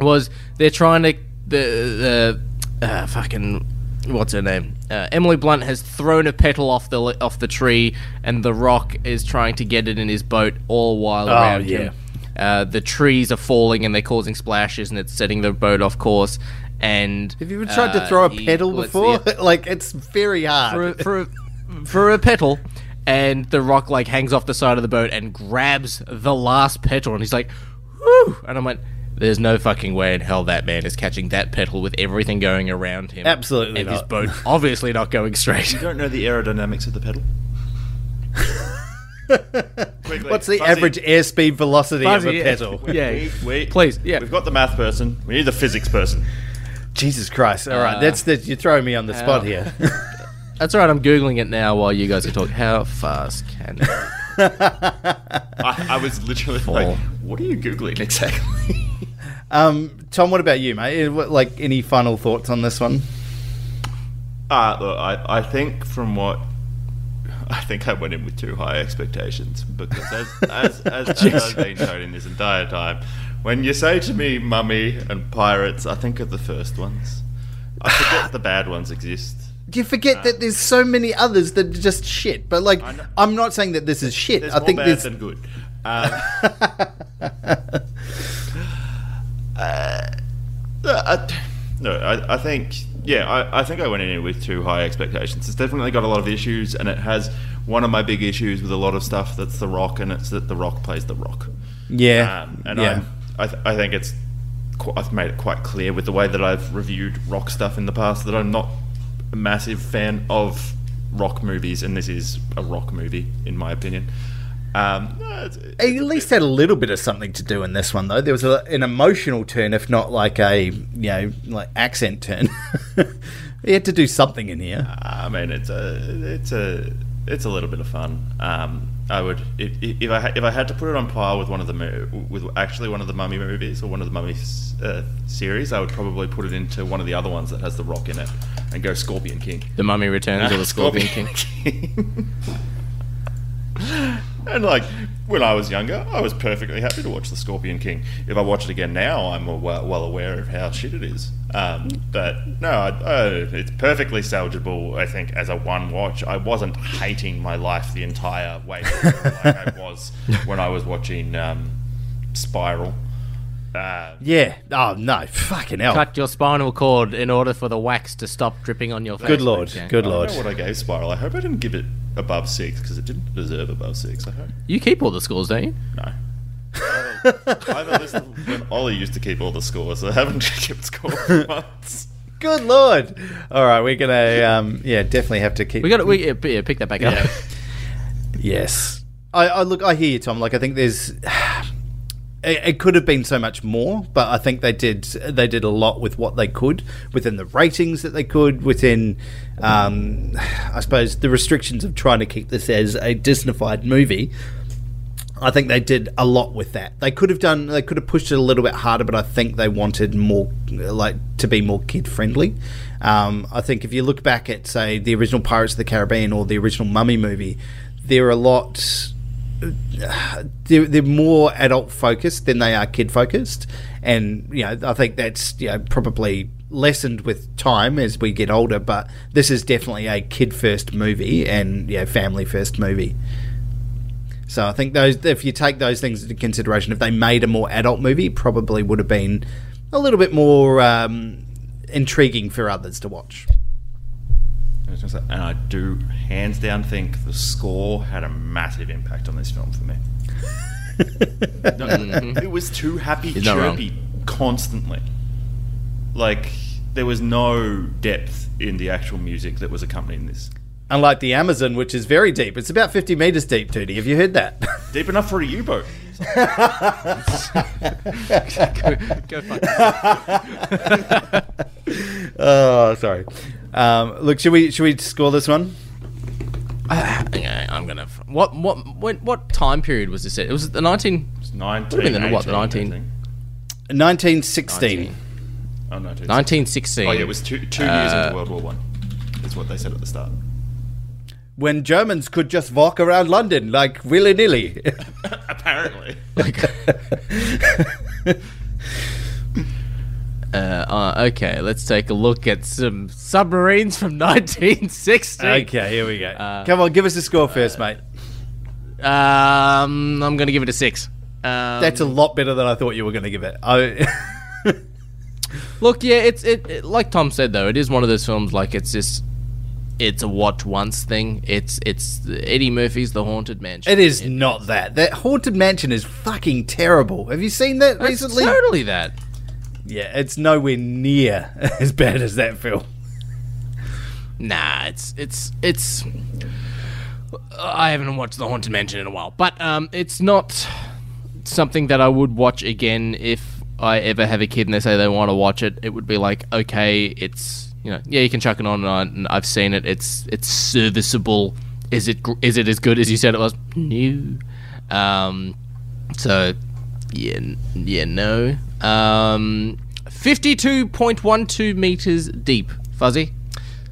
Was they're trying to the the uh, fucking what's her name? Uh, Emily Blunt has thrown a petal off the off the tree, and the Rock is trying to get it in his boat, all while around yeah. him. Uh, the trees are falling and they're causing splashes, and it's setting the boat off course. And Have you ever tried to uh, throw a petal before? the- like it's very hard. for a, for a, for a petal, and the rock like hangs off the side of the boat and grabs the last petal, and he's like, "Whoo!" And I'm like, "There's no fucking way in hell that man is catching that pedal with everything going around him. Absolutely and his not. boat obviously not going straight." You don't know the aerodynamics of the pedal. Quickly, What's the Fuzzy, average airspeed velocity Fuzzy, of a yeah. petal? Yeah. We, we, Please, yeah. We've got the math person. We need the physics person. Jesus Christ! All right, Uh, that's the you're throwing me on the spot here. That's all right. I'm googling it now while you guys are talking. How fast can? I, I was literally like, "What are you googling exactly?" Um, Tom, what about you, mate? Like any final thoughts on this one? Uh, look, I, I think from what I think I went in with too high expectations because as as, as, as I've been told this entire time, when you say to me "mummy" and pirates, I think of the first ones. I forget the bad ones exist. Do You forget that there's so many others that are just shit. But like. I'm not saying that this is shit. There's I more think bad there's than good. Um, uh, I, no, I, I think yeah, I, I think I went in with too high expectations. It's definitely got a lot of issues, and it has one of my big issues with a lot of stuff that's The Rock, and it's that The Rock plays The Rock. yeah, Um, and yeah. I'm, I, th- I think it's qu- I've made it quite clear with the way that I've reviewed rock stuff in the past that I'm not a massive fan of rock movies, and this is a rock movie in my opinion. Um, no, it's- At least had a little bit of something to do in this one, though. There was a, an emotional turn, if not like a you know like accent turn. he had to do something in here. I mean, it's a it's a it's a little bit of fun. Um, I would if, if I if I had to put it on par with one of the with actually one of the Mummy movies or one of the Mummy uh, series, I would probably put it into one of the other ones that has the Rock in it and go Scorpion King. The Mummy Returns or the Scorpion King? King. and like when I was younger, I was perfectly happy to watch the Scorpion King. If I watch it again now, I'm well, well aware of how shit it is. Um, but no, I, I, it's perfectly salvageable. I think as a one watch, I wasn't hating my life the entire way like I was when I was watching um, Spiral. Uh, Yeah. Oh no, fucking hell. Cut your spinal cord in order for the wax to stop dripping on your face. Good lord. Okay. Good I don't lord. know what I gave Spiral. I hope I didn't give it above six because it didn't deserve above six. I hope. You keep all the scores, don't you? No. I haven't listened when Ollie used to keep all the scores. So I haven't kept score for months. Good lord. All right, we're gonna um yeah definitely have to keep. We got to we, yeah, pick that back up. Yes. I, I look. I hear you, Tom. Like I think there's. It, could have been so much more, but I think they did. They did a lot with what they could within the ratings that they could within. Um, I suppose the restrictions of trying to keep this as a Disneyfied movie. I think they did a lot with that. They could have done. They could have pushed it a little bit harder, but I think they wanted more, like to be more kid friendly. Um, I think if you look back at say the original Pirates of the Caribbean or the original Mummy movie, they're a lot. They're, they're more adult focused than they are kid focused, and you know I think that's you know probably lessened with time as we get older. But this is definitely a kid first movie and yeah family first movie. So I think those, if you take those things into consideration, if they made a more adult movie, probably would have been a little bit more um, intriguing for others to watch. And I do hands down think the score had a massive impact on this film for me. No, mm-hmm. It was too happy You're chirpy constantly. Like there was no depth in the actual music that was accompanying this. Unlike the Amazon, which is very deep, it's about fifty meters deep. Tootie, have you heard that? Deep enough for a U-boat. Go fuck oh, sorry. Um, look, should we should we score this one? Okay, I'm gonna. What what what what time period was this? At? It was the 19. It's 19, Would've been the- what, the 19? think. Nineteen sixteen. 19. Oh, 19. 1916. Oh, yeah, it was two, two years Uh, into World War One. Is what they said at the start. When Germans could just walk around London like willy nilly. Apparently. Uh, uh, okay, let's take a look at some submarines from 1960. okay, here we go. Uh, Come on, give us a score first, mate. Um, I'm gonna give it a six. Um, That's a lot better than I thought you were going to give it. I, Look, yeah, it's it, it. Like Tom said, though, it is one of those films. Like it's just, it's a watch once thing. It's it's Eddie Murphy's The Haunted Mansion. It is not that. That Haunted Mansion is fucking terrible. Have you seen that It's recently? totally that. Yeah, it's nowhere near as bad as that film. Nah, it's it's it's. I haven't watched The Haunted Mansion in a while, but um, it's not something that I would watch again if I ever have a kid and they say they want to watch it. It would be like, okay, it's you know, yeah, you can chuck it on, and I've seen it. It's it's serviceable. Is it is it as good as you said it was? No. Um, so yeah, yeah, no. Um, fifty-two point one two meters deep, Fuzzy.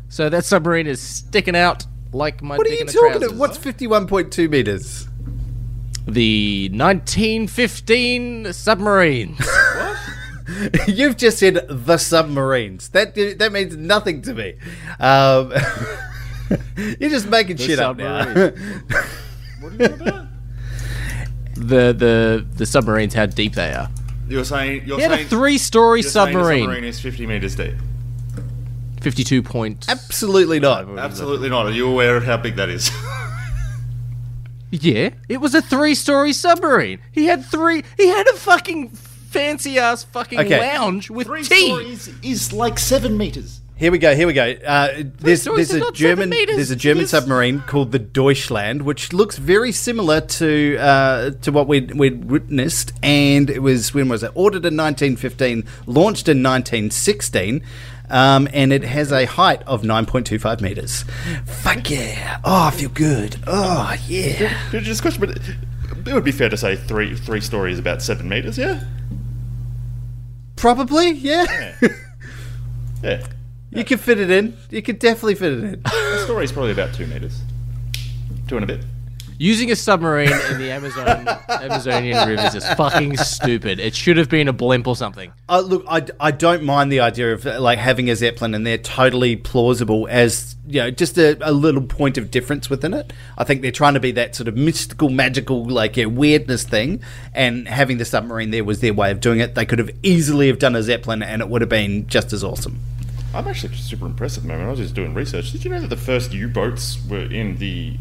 So that submarine is sticking out like my What are you talking trousers. about? What's 51.2 meters? the 1915 submarines? What? You've just said the submarines. That that means nothing to me. Um, you're just making shit up now. the the the submarines, how deep they are. You're saying you're He had saying a three-story you're the submarine. submarine is 50 meters deep. Fifty-two point. Absolutely not. Absolutely not. Are you aware of how big that is? Yeah, it was a three-story submarine. He had three. He had a fucking fancy ass fucking Okay. lounge with Three tea. stories is like seven meters. Here we go. Here we go. Uh, there's there's a German there's a German Yes. submarine called the Deutschland, which looks very similar to uh, to what we'd, we'd witnessed, and it was when was it ordered in 1915, launched in 1916. Um, and it has a height of 9.25 meters. Fuck yeah! Oh, I feel good. Oh yeah. Could you just question, but it would be fair to say three three stories about seven meters, yeah? Probably yeah. Yeah. you can fit it in. You can definitely fit it in. The story's probably about two meters. Two and a bit. Using a submarine in the Amazon Amazonian rivers is fucking stupid. It should have been a blimp or something. Uh, look, I, I don't mind the idea of uh, like having a zeppelin, and they're totally plausible as you know, just a, a little point of difference within it. I think they're trying to be that sort of mystical, magical, like a weirdness thing, and having the submarine there was their way of doing it. They could have easily have done a zeppelin, and it would have been just as awesome. I'm actually super impressed at the moment. I was just doing research. Did you know that the first U boats were in the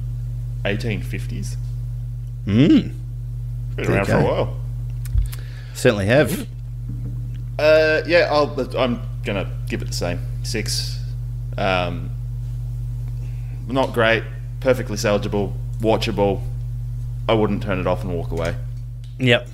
1850s? Mm. Been around for a while. Certainly have. Uh, yeah, I'll, I'm gonna give it the same six. Um, not great, perfectly salvageable, watchable. I wouldn't turn it off and walk away. Yep.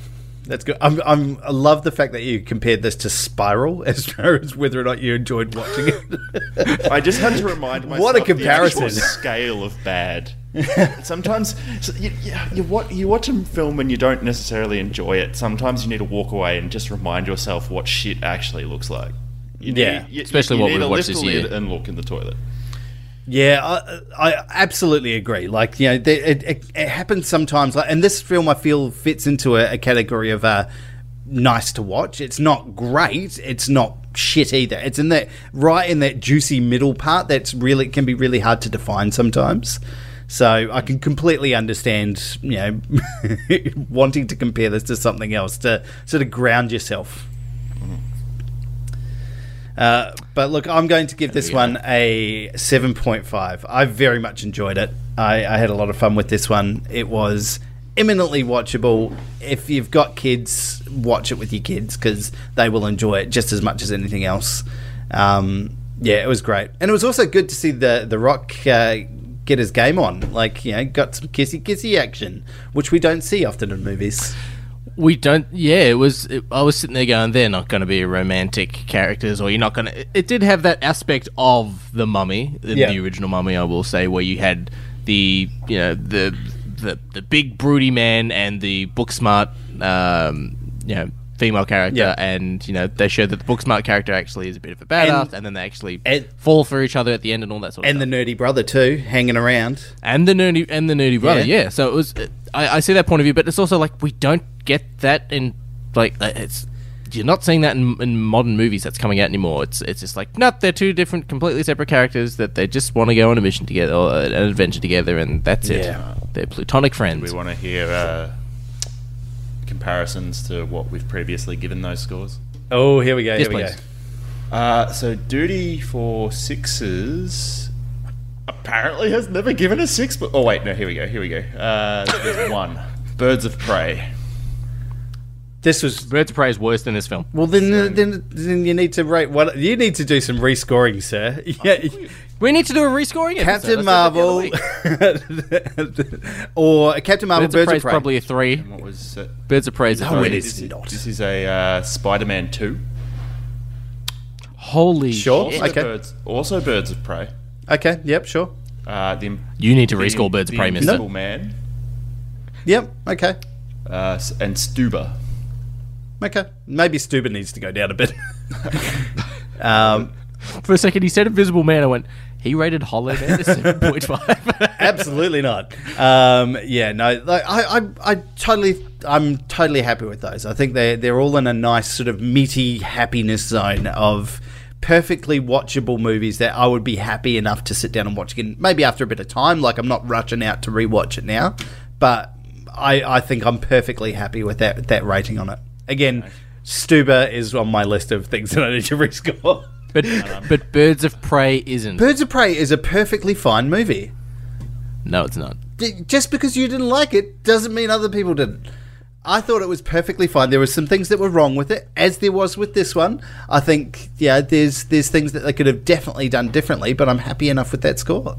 That's good. I'm, I'm, I love the fact that you compared this to Spiral as far as whether or not you enjoyed watching it. I just had to remind myself. What a the actual comparison. scale of bad. Sometimes so you, you, you, watch, you watch a film and you don't necessarily enjoy it. Sometimes you need to walk away and just remind yourself what shit actually looks like. You need- Yeah. you- Especially you what we've watched this year. and look in the toilet. Yeah, I, I absolutely agree. Like, you know, it, it, it happens sometimes. Like, and this film, I feel, fits into a, a category of uh, nice to watch. It's not great. It's not shit either. It's in that right in that juicy middle part. That's really can be really hard to define sometimes. So I can completely understand, you know, wanting to compare this to something else to sort of ground yourself. Uh, but look, I'm going to give this one a 7.5. I very much enjoyed it. I, I had a lot of fun with this one. It was eminently watchable. If you've got kids, watch it with your kids because they will enjoy it just as much as anything else. Um, yeah, it was great, and it was also good to see the the Rock uh, get his game on. Like you know, got some kissy kissy action, which we don't see often in movies. We don't. Yeah, it was. It, I was sitting there going, "They're not going to be romantic characters, or you're not going to." It, did have that aspect of the Mummy, the, Yeah. the original Mummy, I will say, where you had the, you know, the the the big broody man and the book smart, um, you know, female character, Yeah. and you know they show that the book smart character actually is a bit of a badass, and, then they actually and- fall for each other at the end and all that sort of And stuff the nerdy brother too, hanging around. and the nerdy and the nerdy brother. Yeah. Yeah. So it was. I, I see that point of view, but it's also like we don't get that in like uh, it's. You're not seeing that in, in modern movies that's coming out anymore. It's it's just like no, they're two different, completely separate characters that they just want to go on a mission together or an adventure together, and that's Yeah. it. They're platonic friends. We want to hear uh, comparisons to what we've previously given those scores. Oh, here we go. Yes, here we go. Uh, so Duty for sixes apparently has never given a six. But oh wait, no, here we go. Here we go. Uh, there's one. Birds of Prey. This was Birds of Prey is worse than this film. well. Then, then, then you need to rate what you need to do some rescoring, sir. Yeah, We need to do a rescoring episode. Captain I said that the other Marvel, or Captain Marvel, Birds of Prey is probably a three. What was it? Birds of Prey is a No, three. it is This, not. this is a uh, Spider-Man two. Holy Sure. shit. Also Okay. Birds, also Birds of Prey. Okay, yep, sure. Uh, the You need to the- rescore Birds of the Prey, mister. Invisible Man. Yep, okay. Uh, and Stuber. Okay. Maybe Stuber needs to go down a bit. um, For a second, he said Invisible Man. I went, he rated Hollow Man a 7.5. absolutely not. Um, yeah, no, like, I, I, I totally, I'm totally happy with those. I think they're, they're all in a nice sort of meaty happiness zone of perfectly watchable movies that I would be happy enough to sit down and watch again. Maybe after a bit of time, like I'm not rushing out to rewatch it now, but I, I think I'm perfectly happy with that that rating on it. Again, Stuber is on my list of things that I need to rescore. but, but Birds of Prey isn't. Birds of Prey is a perfectly fine movie. no, it's not. D- just because you didn't like it doesn't mean other people didn't. I thought it was perfectly fine. There were some things that were wrong with it, as there was with this one. I think, yeah, there's there's things that they could have definitely done differently, but I'm happy enough with that score.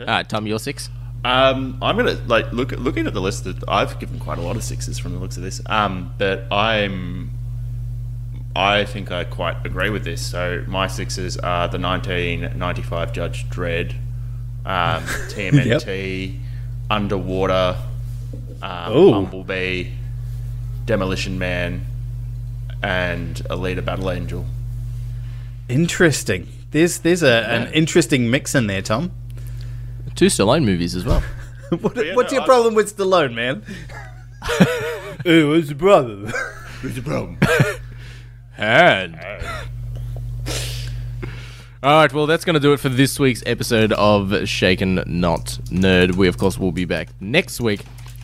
All right, Tom, you're six. Um, I'm gonna like look looking at the list. That I've given quite a lot of sixes from the looks of this. Um, but I'm, I think I quite agree with this. So my sixes are the 1995 Judge Dredd, um, TMNT, Underwater, um, Ooh. Bumblebee, Demolition Man, and Alita Battle Angel. Interesting. There's there's a, an interesting mix in there, Tom. Two Stallone movies as well. What, yeah, what's no, your I- problem with Stallone, man? hey, what's the problem? What's the problem? And. All right, well, that's going to do it for this week's episode of Shaken Not Nerd. We, of course, will be back next week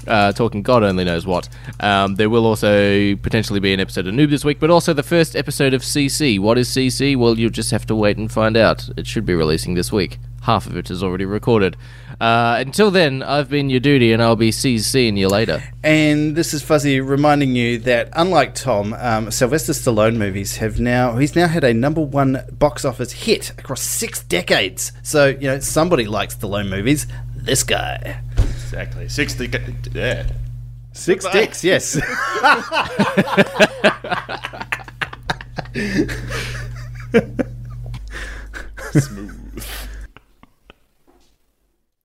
uh, talking God only knows what. Um, there will also potentially be an episode of Noob this week, but also the first episode of CC. What is CC? Well, you'll just have to wait and find out. It should be releasing this week. Half of it is already recorded. Uh, until then, I've been your duty, and I'll be seeing you later. And this is Fuzzy reminding you that, unlike Tom, um, Sylvester Stallone movies have now he's now had a number one box office hit across six decades. So you know somebody likes Stallone movies. This guy, exactly. Sixty. Yeah. six Goodbye. dicks, yes. Smooth.